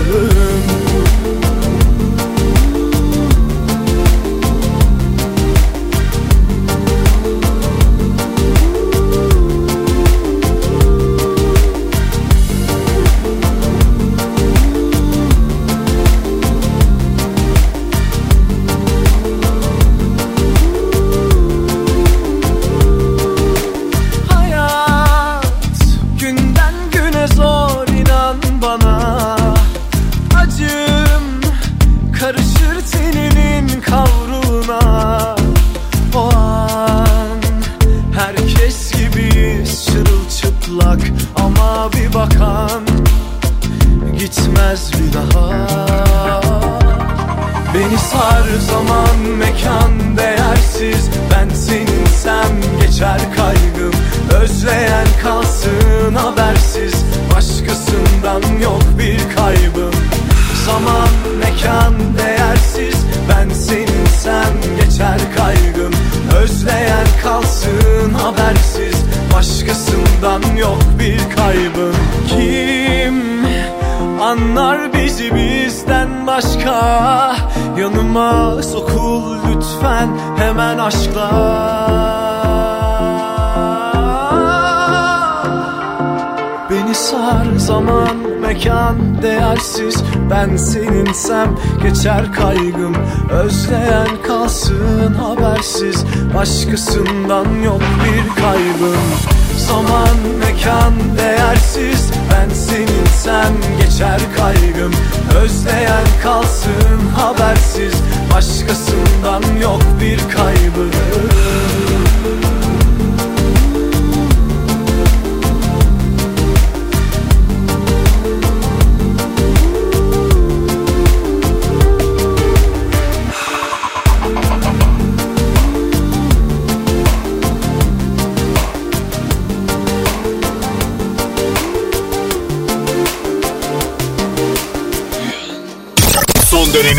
değersiz Ben seninsem geçer kaygım. Özleyen kalsın habersiz Başkasından yok bir kaybım. Zaman mekan değersiz Ben seninsem geçer kaygım. Özleyen kalsın habersiz Başkasından yok bir kaybım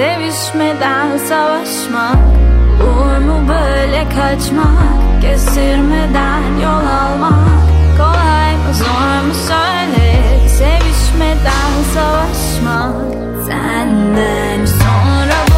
Sevişmeden savaşmak Olur mu böyle kaçmak Kestirmeden yol almak? Kolay mı zor mu söyle Sevişmeden savaşmak? Senden sonra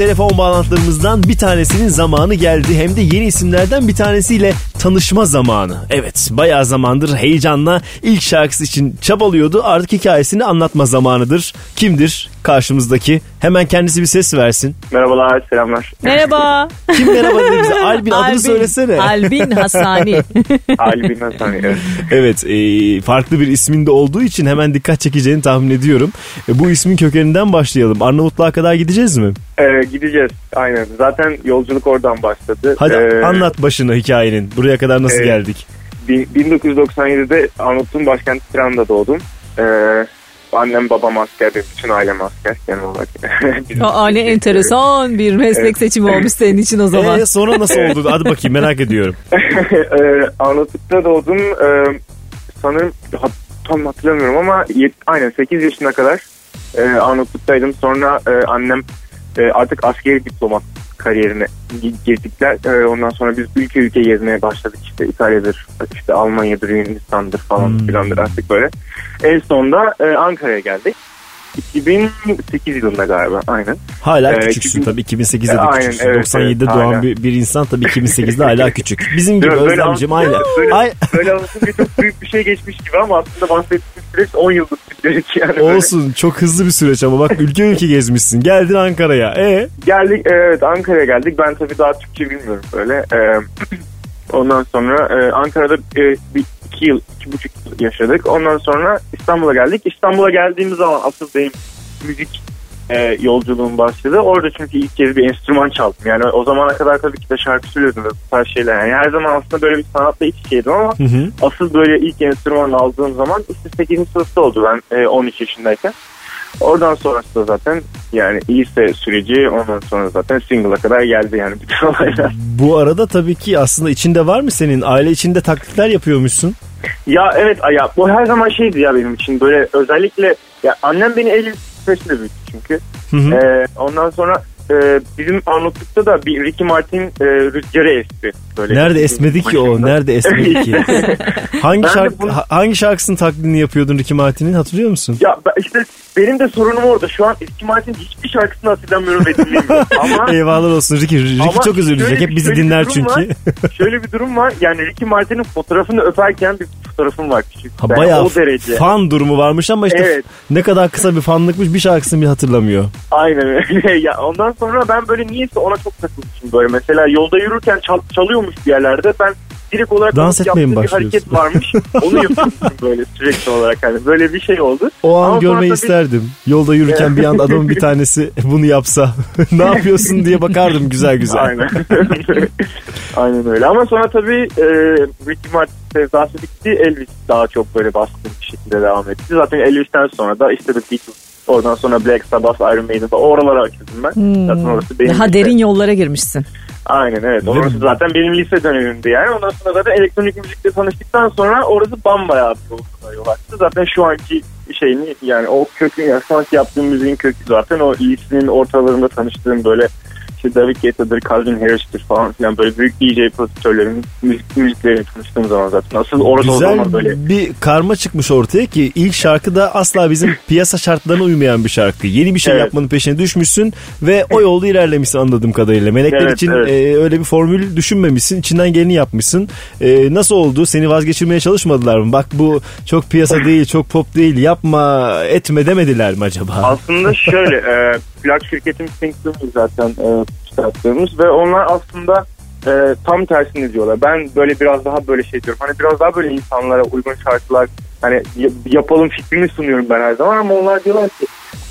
telefon bağlantılarımızdan bir tanesinin zamanı geldi. Hem de yeni isimlerden bir tanesiyle tanışma zamanı. Evet bayağı zamandır heyecanla ilk şarkısı için çabalıyordu. Artık hikayesini anlatma zamanıdır. Kimdir karşımızdaki? Hemen kendisi bir ses versin. Merhabalar, selamlar. Merhaba. Kim merhaba dedi bize? Albin adını Albin. söylesene. Albin Hasani. [laughs] Albin Hasan, evet. Evet e, farklı bir isminde olduğu için hemen dikkat çekeceğini tahmin ediyorum. E, bu ismin kökeninden başlayalım. Arnavutluğa kadar gideceğiz mi? Ee, gideceğiz, aynen. Zaten yolculuk oradan başladı. Hadi Ee, anlat başını hikayenin. Buraya kadar nasıl e, geldik? bin- 1997'de Arnavutluğun başkenti Tiran'da doğdum. Ee, annem babam asker, benim bütün ailem asker genel olarak. [laughs] Aa, ne enteresan bir meslek Evet. seçimi olmuş senin için o zaman. Ee, sonra nasıl oldu? Hadi bakayım merak ediyorum. [laughs] ee, Arnavutluk'ta doğdum. Ee, sanırım tam hatırlamıyorum ama yet- aynen 8 yaşına kadar e, Arnavutluk'taydım. Sonra e, annem e, artık askeri diplomat kariyerine gi- girdikler. E, ondan sonra biz ülke ülke gezmeye başladık. İşte İtalya'dır, işte Almanya'dır, Yunanistan'dır falan Hmm. filandır artık böyle. En sonunda e, Ankara'ya geldik. 2008 yılında galiba aynen. Hala Ee, küçüksün 2000 tabii 2008'de de Aynen, küçüksün. evet, 97'de evet, doğan bir, bir insan tabii 2008'de hala [laughs] küçük. Bizim gibi Böyle- böyle Özlemciğim aynen. [laughs] Böyle, Ay, böyle anlatınca çok büyük bir şey geçmiş gibi ama aslında bahsettiğim süreç 10 yıllık bir süreç yani. böyle. olsun çok hızlı bir süreç ama bak ülke ülke gezmişsin. Geldin Ankara'ya. E Geldik evet Ankara'ya geldik. Ben tabii daha Türkçe bilmiyorum böyle. Ee, [clears throat] ondan sonra e, Ankara'da e, bir iki yıl, iki buçuk yıl yaşadık. Ondan sonra İstanbul'a geldik. İstanbul'a geldiğimiz zaman asıl benim müzik e, yolculuğum başladı. Orada çünkü ilk kez bir enstrüman çaldım. Yani o zamana kadar tabii ki de şarkı söylüyordum ve bu tarz şeyler. Yani her zaman aslında böyle bir sanatla iç içeydim ama Hı hı. asıl böyle ilk enstrüman aldığım zaman işte 8. sınıfta oldu ben e, 13 yaşındayken. Oradan sonrası da zaten yani lise süreci ondan sonra zaten single'a kadar geldi yani bütün [laughs] olaylar. bu arada tabii ki aslında içinde var mı senin? Aile içinde taklitler yapıyormuşsun. Ya evet ya bu her zaman şeydi ya benim için böyle özellikle ya annem beni el süreçte büyüttü çünkü. Hı hı. Ee, ondan sonra e, bizim Arnavutluk'ta da bir Ricky Martin e, rüzgarı esti. Böyle Nerede esmedi ki o? Nerede esmedi ki? [laughs] hangi şarkı bunu- ha- hangi şarkısının taklidini yapıyordun Ricky Martin'in hatırlıyor musun? Ya ben- işte benim de sorunum orada. Şu an Ricky Martin hiçbir şarkısını hatırlamıyorum ve dinlemiyorum. [laughs] Ama Eyvallah olsun Ricky. Ricky Ama çok şöyle- Hep bizi dinler çünkü. var. [laughs] şöyle bir durum var. Yani Ricky Martin'in fotoğrafını öperken bir fotoğrafım var küçük. Ha, bayağı o derece. fan durumu varmış ama işte Evet. ne kadar kısa bir fanlıkmış bir şarkısını bile hatırlamıyor. Aynen öyle. ya ondan sonra ben böyle niyeyse ona çok takılmışım böyle. Mesela yolda yürürken çal- çalıyormuş bir yerlerde. Ben direkt olarak Dans etmeye mi hareket varmış. [laughs] Onu yapıyormuşum böyle sürekli olarak. Hani böyle bir şey oldu. O an Ama görmeyi tabii- isterdim. Yolda yürürken bir anda adamın bir [laughs] tanesi bunu yapsa [laughs] ne yapıyorsun diye bakardım güzel güzel. Aynen. Aynen öyle. Ama sonra tabii e, Ricky Martin sevdası bitti. Elvis daha çok böyle baskın bir şekilde devam etti. Zaten Elvis'ten sonra da işte The Beatles Oradan sonra Black Sabbath, Iron Maiden'da oralara açıldım ben. Hmm. Zaten orası benim Daha lise- derin yollara girmişsin. Aynen evet. Orası zaten benim lise dönemimdi yani. Ondan sonra zaten elektronik müzikle tanıştıktan sonra orası bambayağı bir yolculuğa yol açtı. Zaten şu anki şeyini yani o kökün yani şu anki yaptığım müziğin kökü zaten o lisenin ortalarında tanıştığım böyle işte David Guetta'dır, Calvin Harris'tir falan filan böyle büyük DJ prodüktörlerin müzik, müzikleriyle tanıştığım zaman zaten. Asıl orada o Güzel zaman böyle bir karma çıkmış ortaya ki ilk şarkı da asla bizim [laughs] piyasa şartlarına uymayan bir şarkı. Yeni bir şey Evet. yapmanın peşine düşmüşsün ve o yolda ilerlemişsin anladığım kadarıyla. Melekler Evet, için evet. e, öyle bir formül düşünmemişsin. İçinden geleni yapmışsın. E, nasıl oldu? Seni vazgeçirmeye çalışmadılar mı? Bak bu çok piyasa [laughs] değil, çok pop değil. Yapma, etme demediler mi acaba? Aslında [laughs] şöyle e, plak şirketim Synchrony zaten e, çıkarttığımız ve onlar aslında e, tam tersini diyorlar. Ben böyle biraz daha böyle şey diyorum. Hani biraz daha böyle insanlara uygun şarkılar hani yapalım fikrini sunuyorum ben her zaman ama onlar diyorlar ki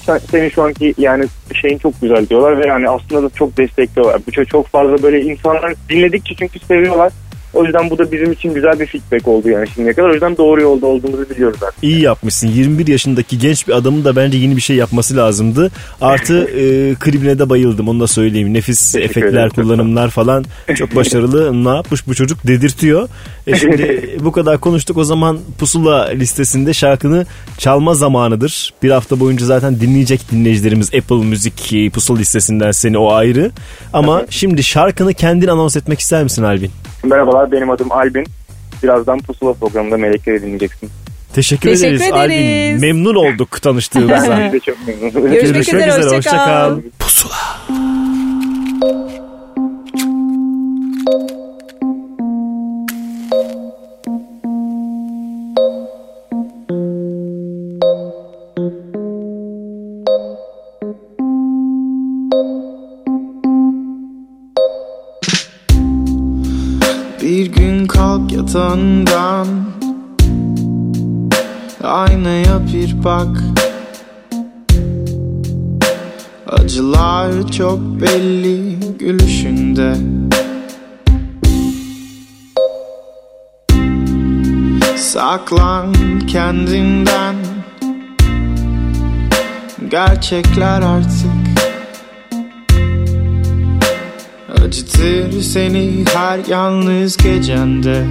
"Sen- senin şu anki yani şeyin çok güzel diyorlar ve yani aslında da çok destekliyorlar. Bu çok, çok fazla böyle insanlar dinledikçe çünkü seviyorlar. O yüzden bu da bizim için güzel bir feedback oldu yani şimdiye kadar. O yüzden doğru yolda olduğumuzu biliyoruz zaten. İyi yapmışsın. 21 yaşındaki genç bir adamın da bence yeni bir şey yapması lazımdı. Artı e, klibine de bayıldım onu da söyleyeyim. Nefis Teşekkür efektler, ederim. Kullanımlar falan çok başarılı. [laughs] ne yapmış bu çocuk dedirtiyor. E şimdi [laughs] bu kadar konuştuk o zaman Pusula listesinde şarkını çalma zamanıdır. Bir hafta boyunca zaten dinleyecek dinleyicilerimiz Apple Müzik e, Pusula listesinden seni o ayrı. Ama şimdi şarkını kendin anons etmek ister misin Albin? Merhabalar benim adım Albin. Birazdan Pusula programında Melekleri dinleyeceksin. Teşekkür, Teşekkür ederiz, ederiz. Memnun Memnun olduk [laughs] tanıştığımıza. Ben de çok memnunum. Görüşmek üzere, hoşça hoşça. Pusula. Yatağından Aynaya bir bak. Acılar çok belli gülüşünde. Saklan kendinden. Gerçekler artık. Acıtır seni her yalnız gecende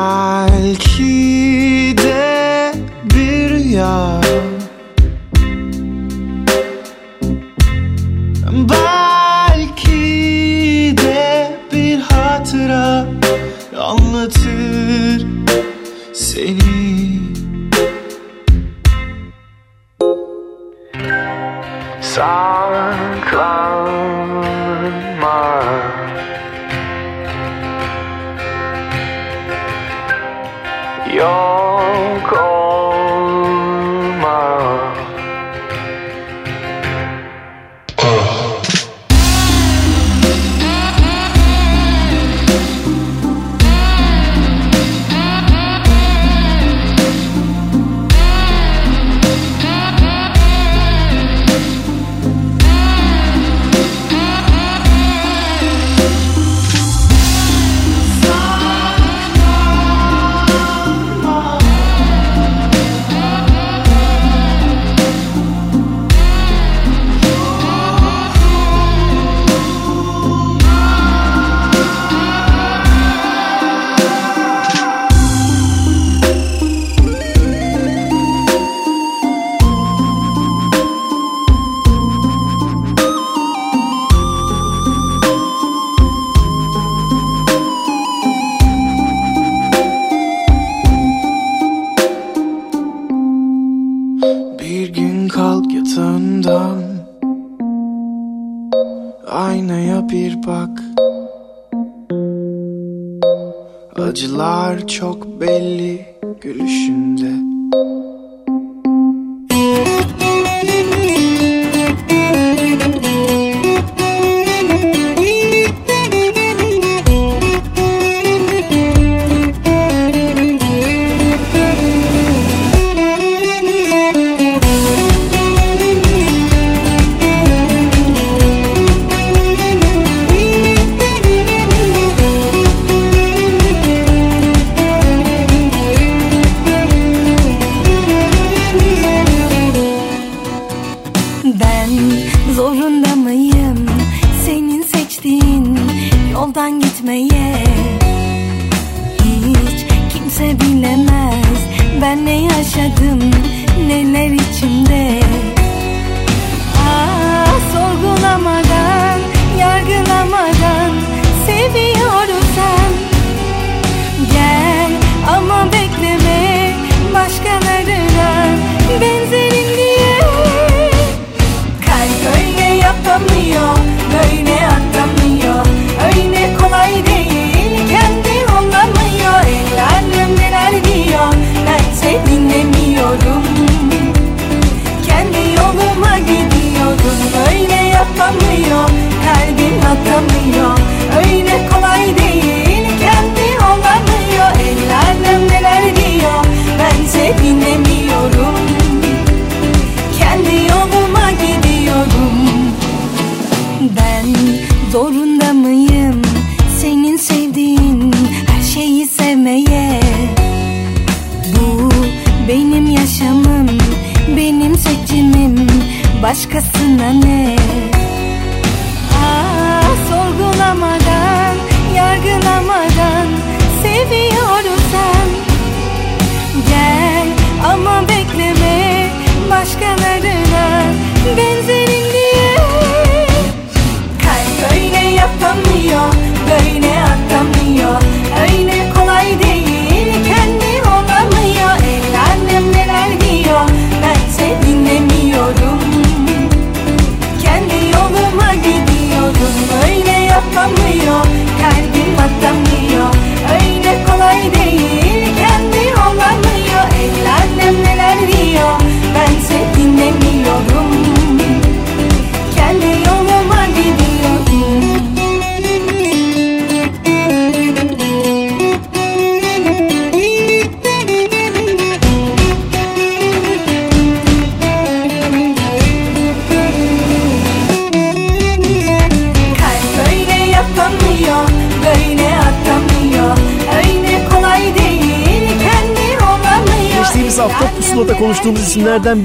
Belki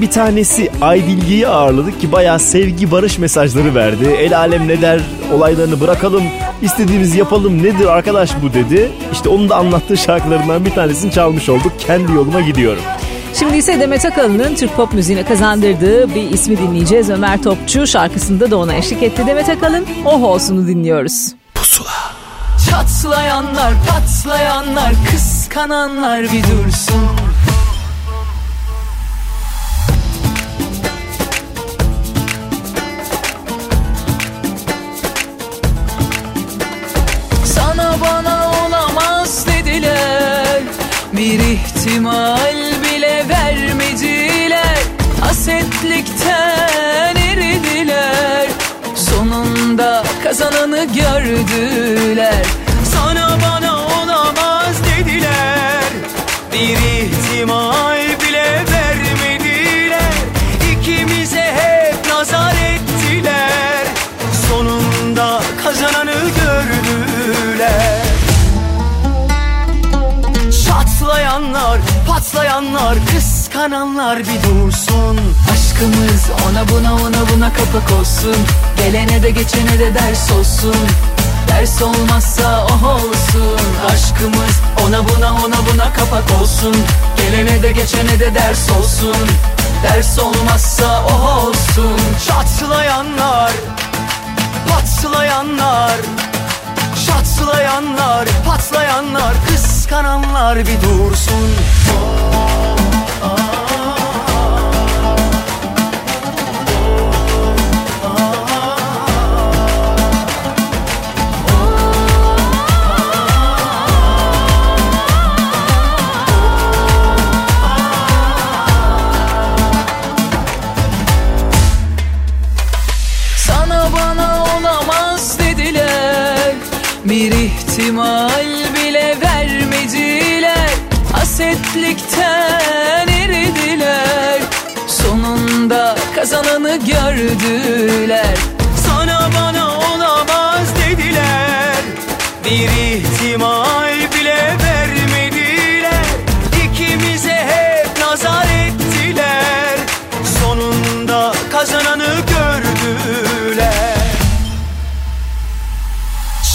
bir tanesi Aybilge'yi ağırladık ki bayağı sevgi barış mesajları verdi. El alem ne der olaylarını bırakalım istediğimiz yapalım nedir arkadaş bu dedi. İşte onun da anlattığı şarkılarından bir tanesini çalmış olduk. Kendi yoluma gidiyorum. Şimdi ise Demet Akalın'ın Türk pop müziğine kazandırdığı bir ismi dinleyeceğiz. Ömer Topçu şarkısında da ona eşlik etti. Demet Akalın Oh Olsun'u dinliyoruz. Pusula. Çatlayanlar, patlayanlar, kıskananlar bir dursun. İhtimal bile vermediler. Hasetlikten eridiler. Sonunda kazananı gördüler. Sana bana olamaz dediler. Bir ihtimal bile vermediler. İkimize hep nazar ettiler. Sonunda kazananı Çatlayanlar, patlayanlar, kıskananlar bir dursun. Aşkımız ona buna ona buna kapak olsun. Gelene de geçene de ders olsun. Ders olmazsa oh olsun. Aşkımız ona buna ona buna kapak olsun. Gelene de geçene de ders olsun. Ders olmazsa oh olsun. Çatlayanlar, patlayanlar Çatlayanlar, patlayanlar, kıskananlar bir dursun. Sana Hasetlikten eridiler. Sonunda kazananı gördüler. Sana bana olamaz dediler. Bir ihtimal bile vermediler. İkimize hep nazar ettiler. Sonunda kazananı gördüler.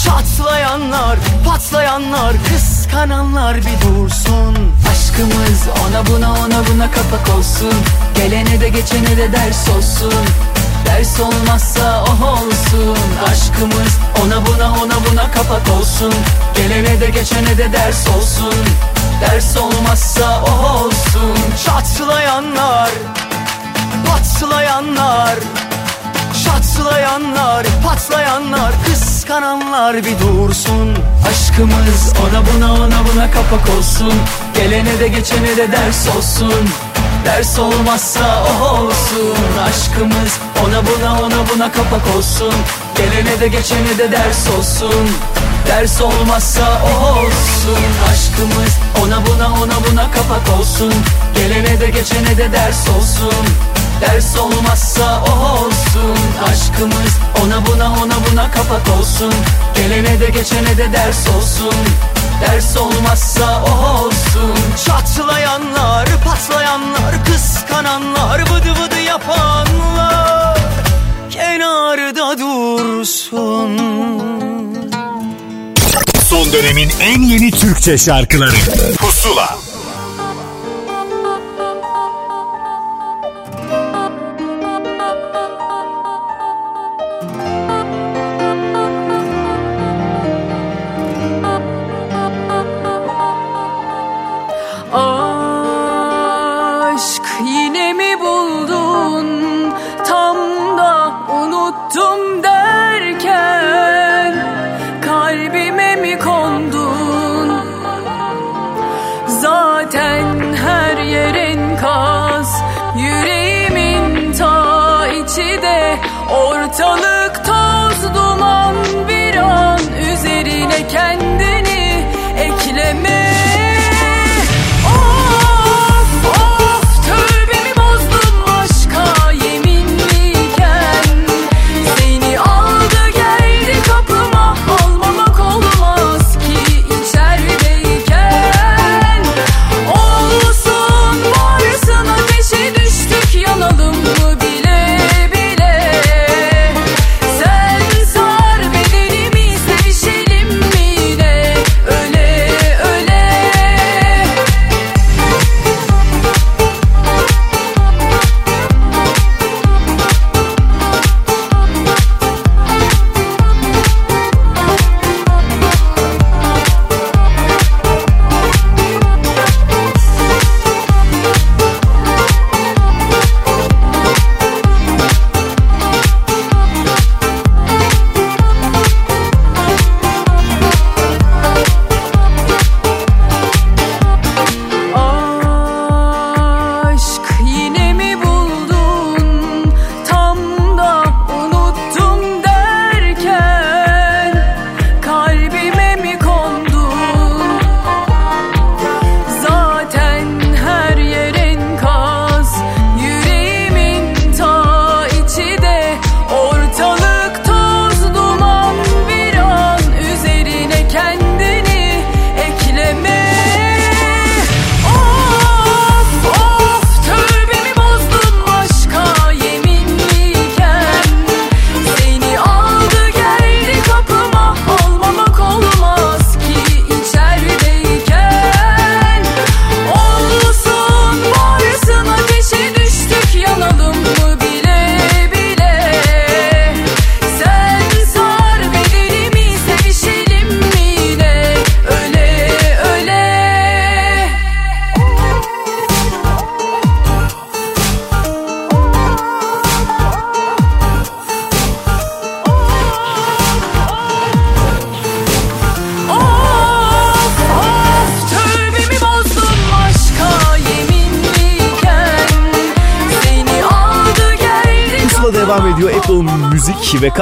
Çatlayanlar, patlayanlar, kıskananlar bir dursun. Aşkımız ona buna ona buna kapak olsun. Gelene de geçene de ders olsun. Ders olmazsa oh olsun. Aşkımız ona buna ona buna kapak olsun. Gelene de geçene de ders olsun. Ders olmazsa oh olsun. Çatlayanlar, patlayanlar Çatlayanlar, patlayanlar, kıskananlar bir dursun. Aşkımız ona buna ona buna kapak olsun. Gelene de geçene de ders olsun. Ders olmazsa oh olsun. Aşkımız ona buna ona buna kapak olsun. Gelene de geçene de ders olsun. Ders olmazsa oh olsun. Aşkımız ona buna ona buna kapak olsun. Gelene de geçene de ders olsun Ders olmazsa o olsun. Aşkımız ona buna ona buna kapak olsun. Gelene de geçene de ders olsun. Ders olmazsa o olsun. Çatlayanlar, patlayanlar, kıskananlar Vıdı vıdı yapanlar Kenarda dursun. Son dönemin en yeni Türkçe şarkıları. Pusula Don't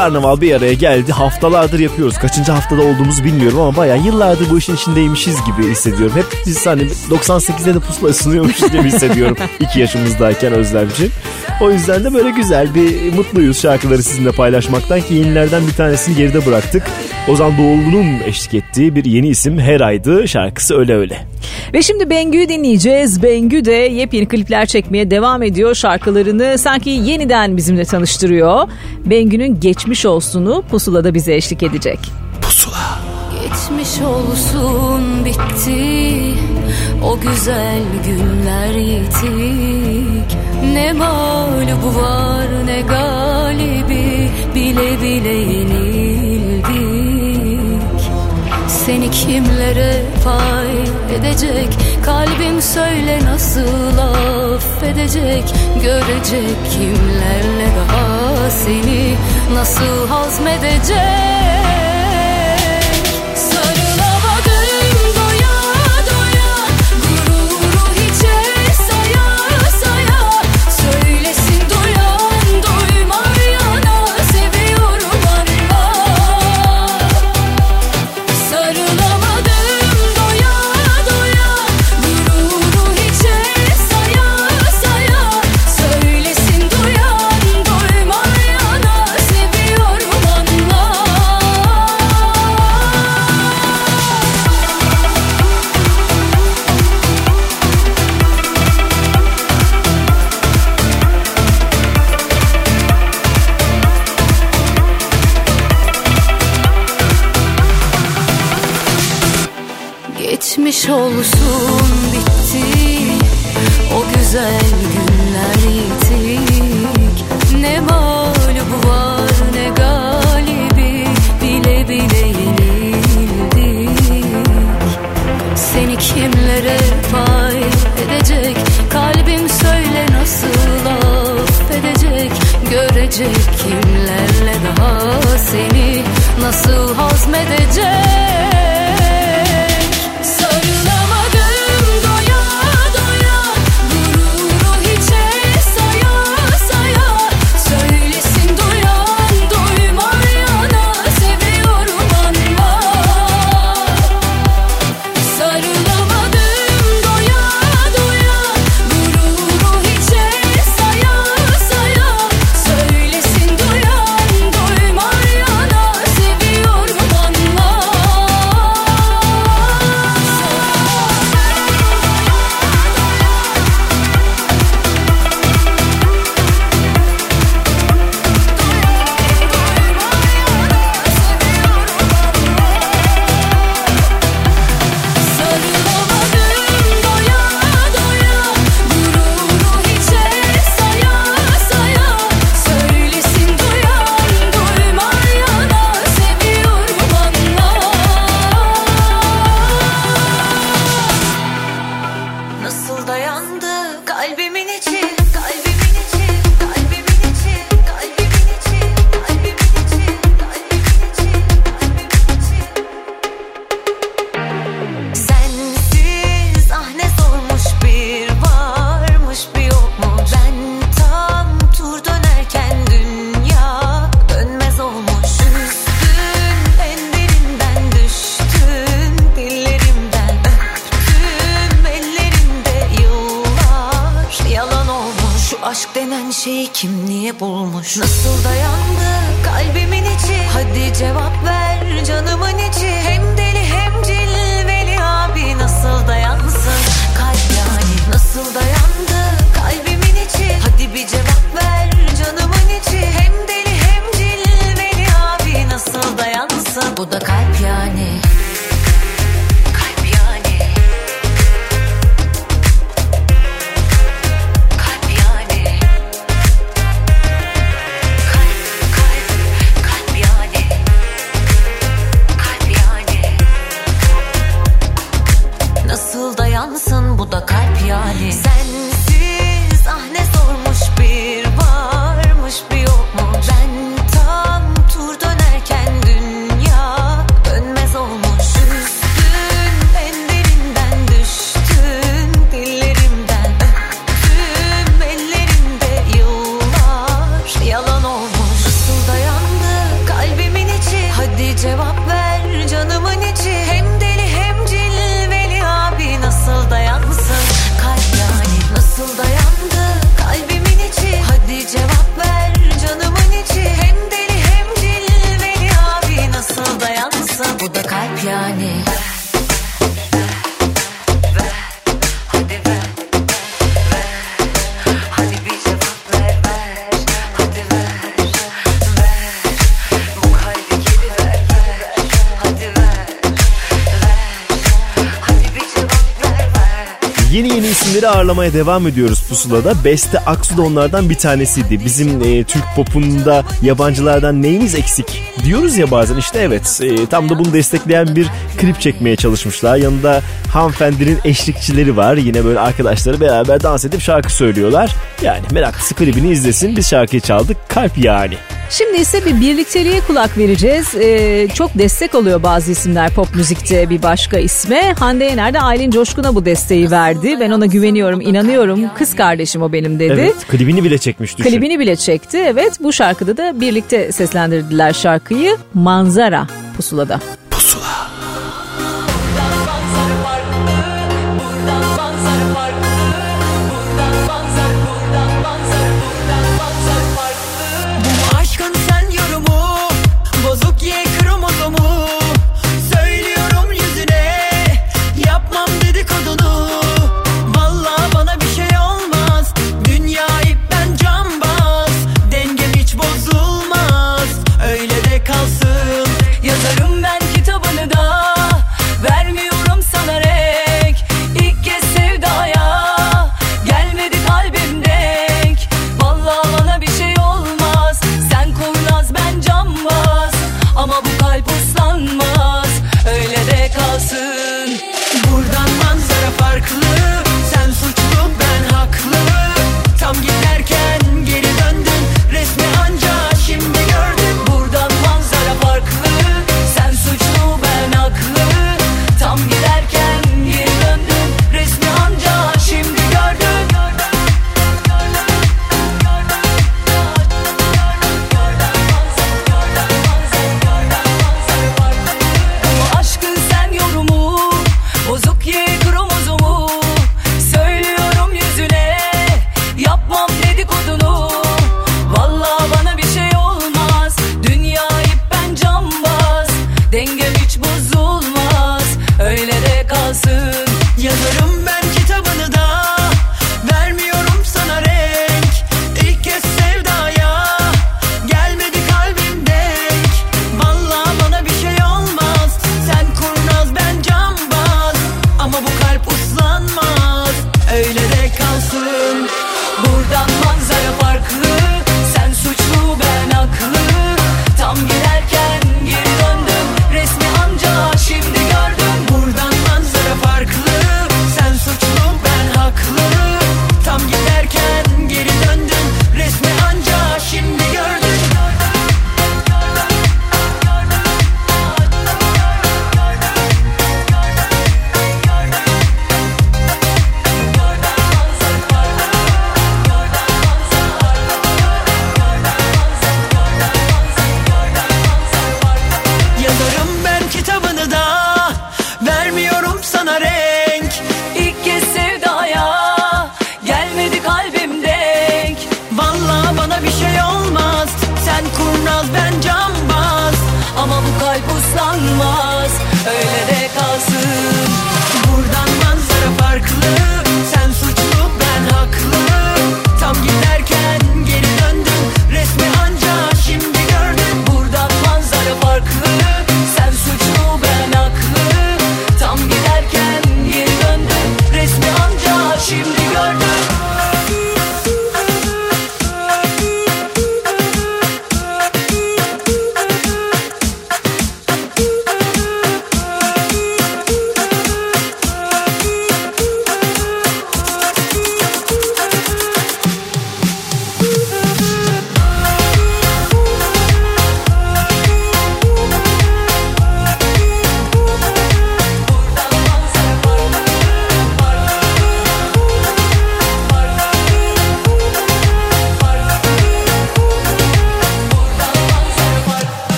Karnaval bir araya geldi. Haftalardır yapıyoruz. Kaçıncı haftada olduğumuzu bilmiyorum ama bayağı yıllardır bu işin içindeymişiz gibi hissediyorum. Hep biz hani 98'de de pusula ısınıyormuşuz gibi hissediyorum. [laughs] 2 yaşımızdayken Özlemciğim. O yüzden de böyle güzel bir mutluyuz şarkıları sizinle paylaşmaktan ki yenilerden bir tanesini geride bıraktık. Ozan Doğulu'nun eşlik ettiği bir yeni isim Her Aydı şarkısı öyle öyle. Ve şimdi Bengü'yü dinleyeceğiz. Bengü de yepyeni klipler çekmeye devam ediyor. Şarkılarını sanki yeniden bizimle tanıştırıyor. Bengü'nün Geçmiş Olsun'u Pusula'da bize eşlik edecek. Geçmiş olsun bitti. O güzel günler yitik Ne mağlubu var ne galibi. Bile bile yenildik. Seni kimlere pay edecek? Kalbim söyle nasıl affedecek? Görecek kimlerle daha seni Nasıl hazmedecek olsun bitti. O güzel günler yitik Ne mağlubu var ne galibi. Bile bile yenildik. Seni kimlere pay edecek? Kalbim söyle nasıl affedecek? Görecek kimlerle daha seni Nasıl hazmedecek isimleri ağırlamaya devam ediyoruz Pusula'da. Beste Aksu da onlardan bir tanesiydi. Bizim e, Türk popunda yabancılardan neyimiz eksik diyoruz ya bazen işte evet e, tam da bunu destekleyen bir klip çekmeye çalışmışlar. Yanında hanımefendinin eşlikçileri var. Yine böyle arkadaşları beraber dans edip şarkı söylüyorlar. Yani meraklısı klibini izlesin. Biz şarkıyı çaldık. Kalp yani. Şimdi ise bir birlikteliğe kulak vereceğiz. Ee, çok destek oluyor bazı isimler pop müzikte bir başka isme. Hande Yener de Aylin Coşkun'a bu desteği verdi. Ben ona güveniyorum, inanıyorum. Kız kardeşim o benim dedi. Evet klibini bile çekmiş düşün. Klibini bile çekti. Evet bu şarkıda da birlikte seslendirdiler şarkıyı. Manzara pusulada. Bu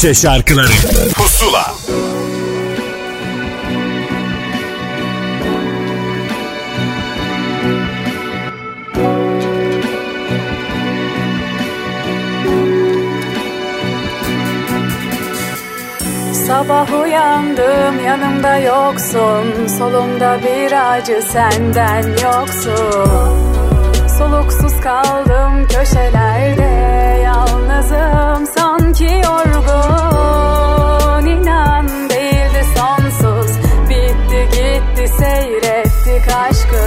Türkçe şarkıları. Pusula. Sabah uyandım yanımda yoksun. Solumda bir acı senden yoksun. Soluksuz kaldım köşelerde. Yalnızım ki yorgun. İnan değildi sonsuz. Bitti gitti seyrettik aşkı.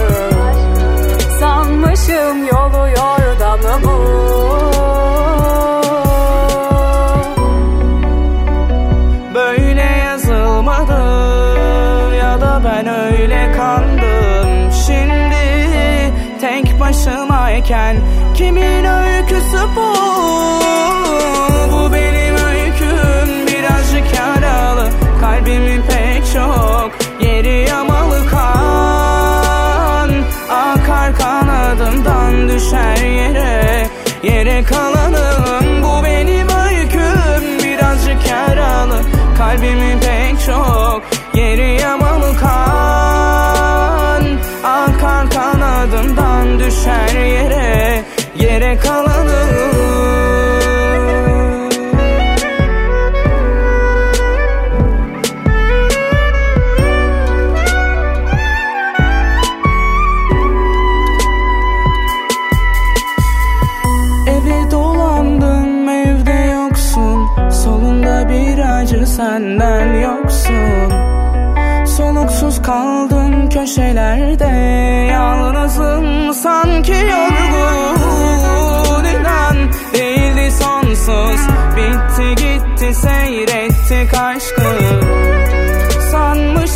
Sanmışım yolu yordamı bu. Böyle yazılmadı ya da ben öyle kandım. Şimdi tek başımayken kimin öyküsü bu? Kalbimin pek çok yeri yamalı kan. Akar kanadından düşer yere Yere kalanım bu benim öyküm Birazcık yaralı. Kalbimin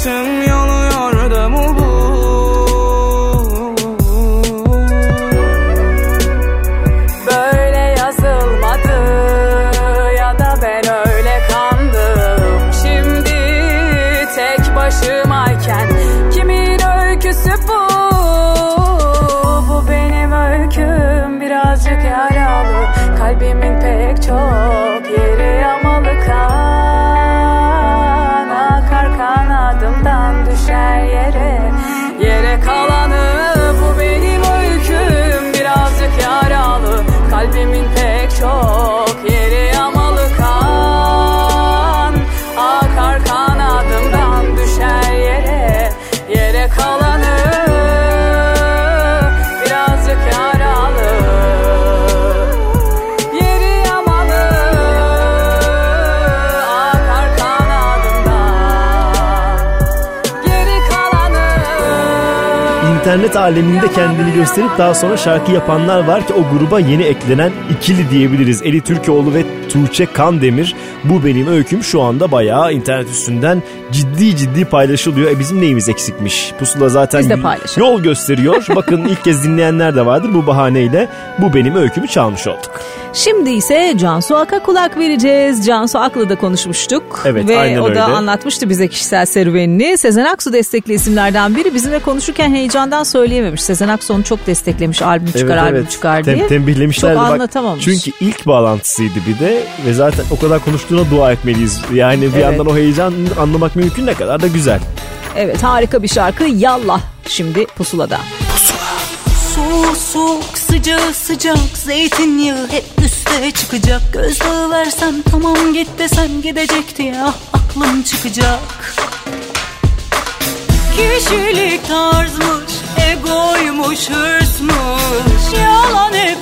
Sanmışım yolu İnternet aleminde kendini gösterip daha sonra şarkı yapanlar var ki o gruba yeni eklenen ikili diyebiliriz. Eli Türkoğlu ve Tuğçe Kandemir. Bu benim öyküm şu anda bayağı internet üstünden ciddi ciddi paylaşılıyor. E bizim neyimiz eksikmiş? Pusula zaten yol gösteriyor. [laughs] Bakın ilk kez dinleyenler de vardır bu bahaneyle. Bu benim öykümü çalmış olduk. Şimdi ise Cansu Ak'a kulak vereceğiz. Cansu Ak'la da konuşmuştuk. Evet, Ve aynen o da öyle. anlatmıştı bize kişisel serüvenini. Sezen Aksu destekli isimlerden biri. Bizimle konuşurken heyecandan söyleyememiş. Sezen Aksu onu çok desteklemiş. Albüm çıkar, albüm çıkar diye. Tem- tembihlemişlerdi Çok bak. anlatamamış. Çünkü ilk bağlantısıydı bir de ve zaten o kadar konuştuğuna dua etmeliyiz. Yani bir Evet. yandan o heyecan anlamak mümkün ne kadar da güzel. Evet harika bir şarkı. Yallah şimdi pusulada. Soğuk soğuk sıcak sıcak Zeytinyağı hep üste çıkacak Gözdağı versem tamam git desem gidecekti ya Aklım çıkacak Kişilik tarzmış Egoymuş hırsmış. Yalan hep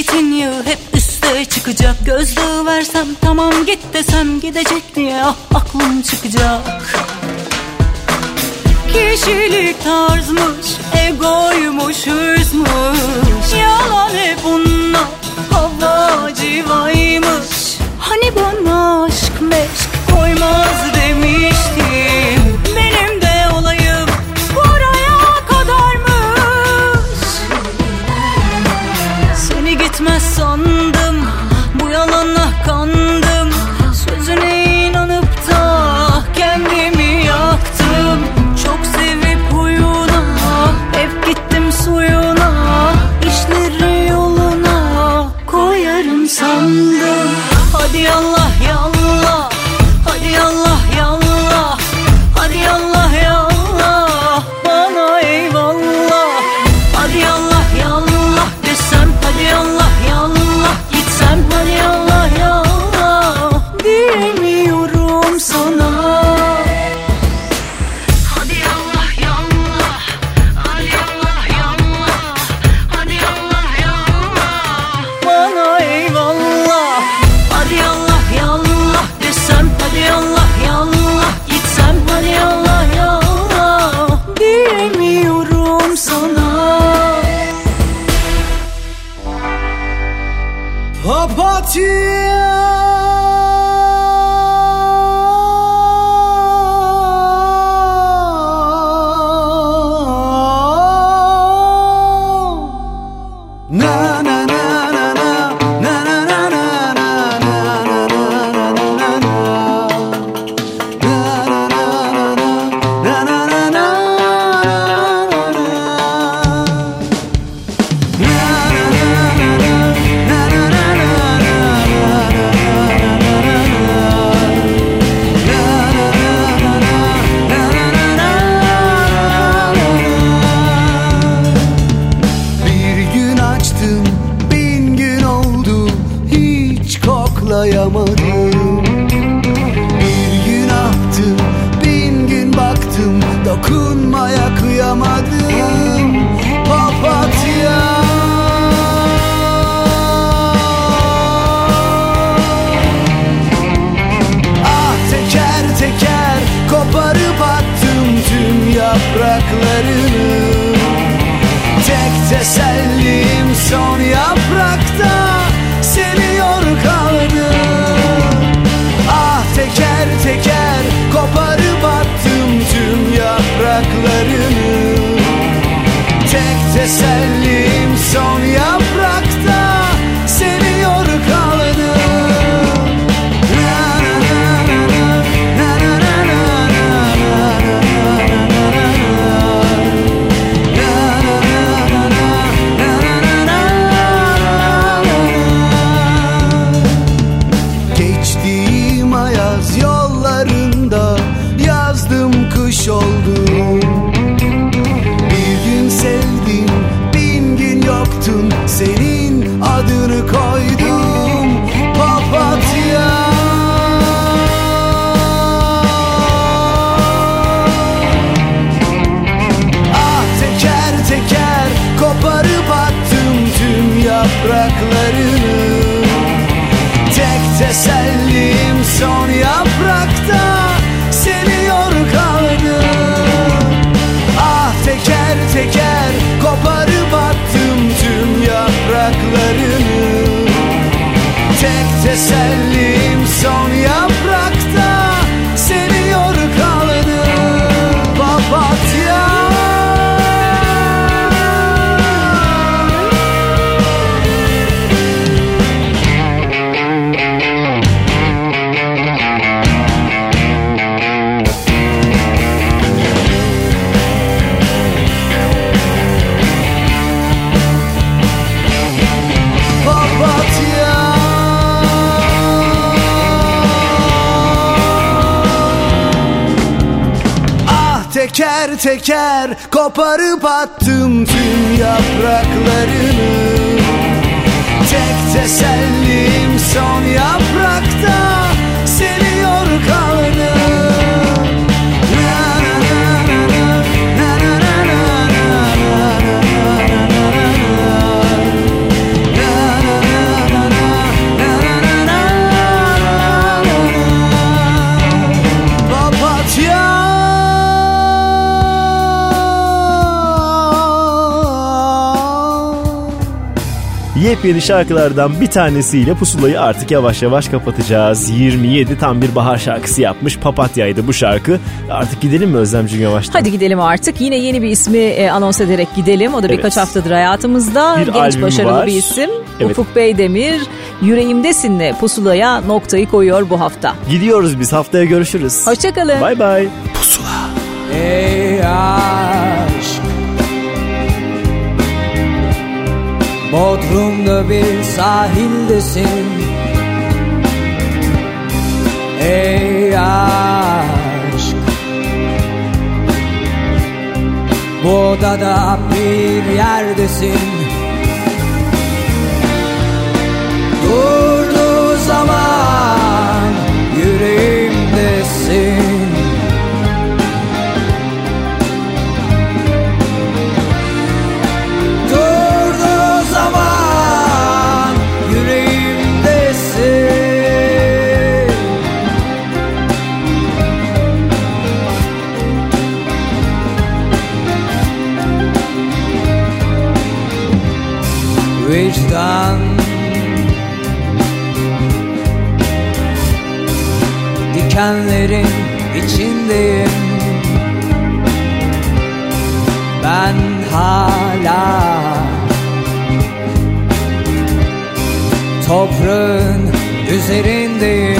Zeytinyağı hep üste çıkacak. Gözdağı versem tamam git desem Gidecek diye ah, aklım çıkacak. Kişilik tarzmış Egoymuş hırsmış. Yalan hep bunlar Hava civaymış. Hani bana aşk meşk koymaz demiştim Yepyeni şarkılardan bir tanesiyle pusulayı artık yavaş yavaş kapatacağız. 27 tam bir bahar şarkısı yapmış. Papatya'ydı bu şarkı. Artık gidelim mi Özlemciğim yavaştan? Hadi gidelim artık. Yine yeni bir ismi e, anons ederek gidelim. O da Evet. birkaç haftadır hayatımızda. Bir Genç başarılı var. bir isim. Evet. Ufuk Beydemir. Yüreğimdesinle pusulaya noktayı koyuyor bu hafta. Gidiyoruz biz haftaya görüşürüz. Hoşçakalın. Bay bay. Ey aşk Bodrum'da bir sahildesin. Ey aşk. Bu odada bir yerdesin. Durduğu dikenlerin içindeyim. Ben hala Toprağın üzerindeyim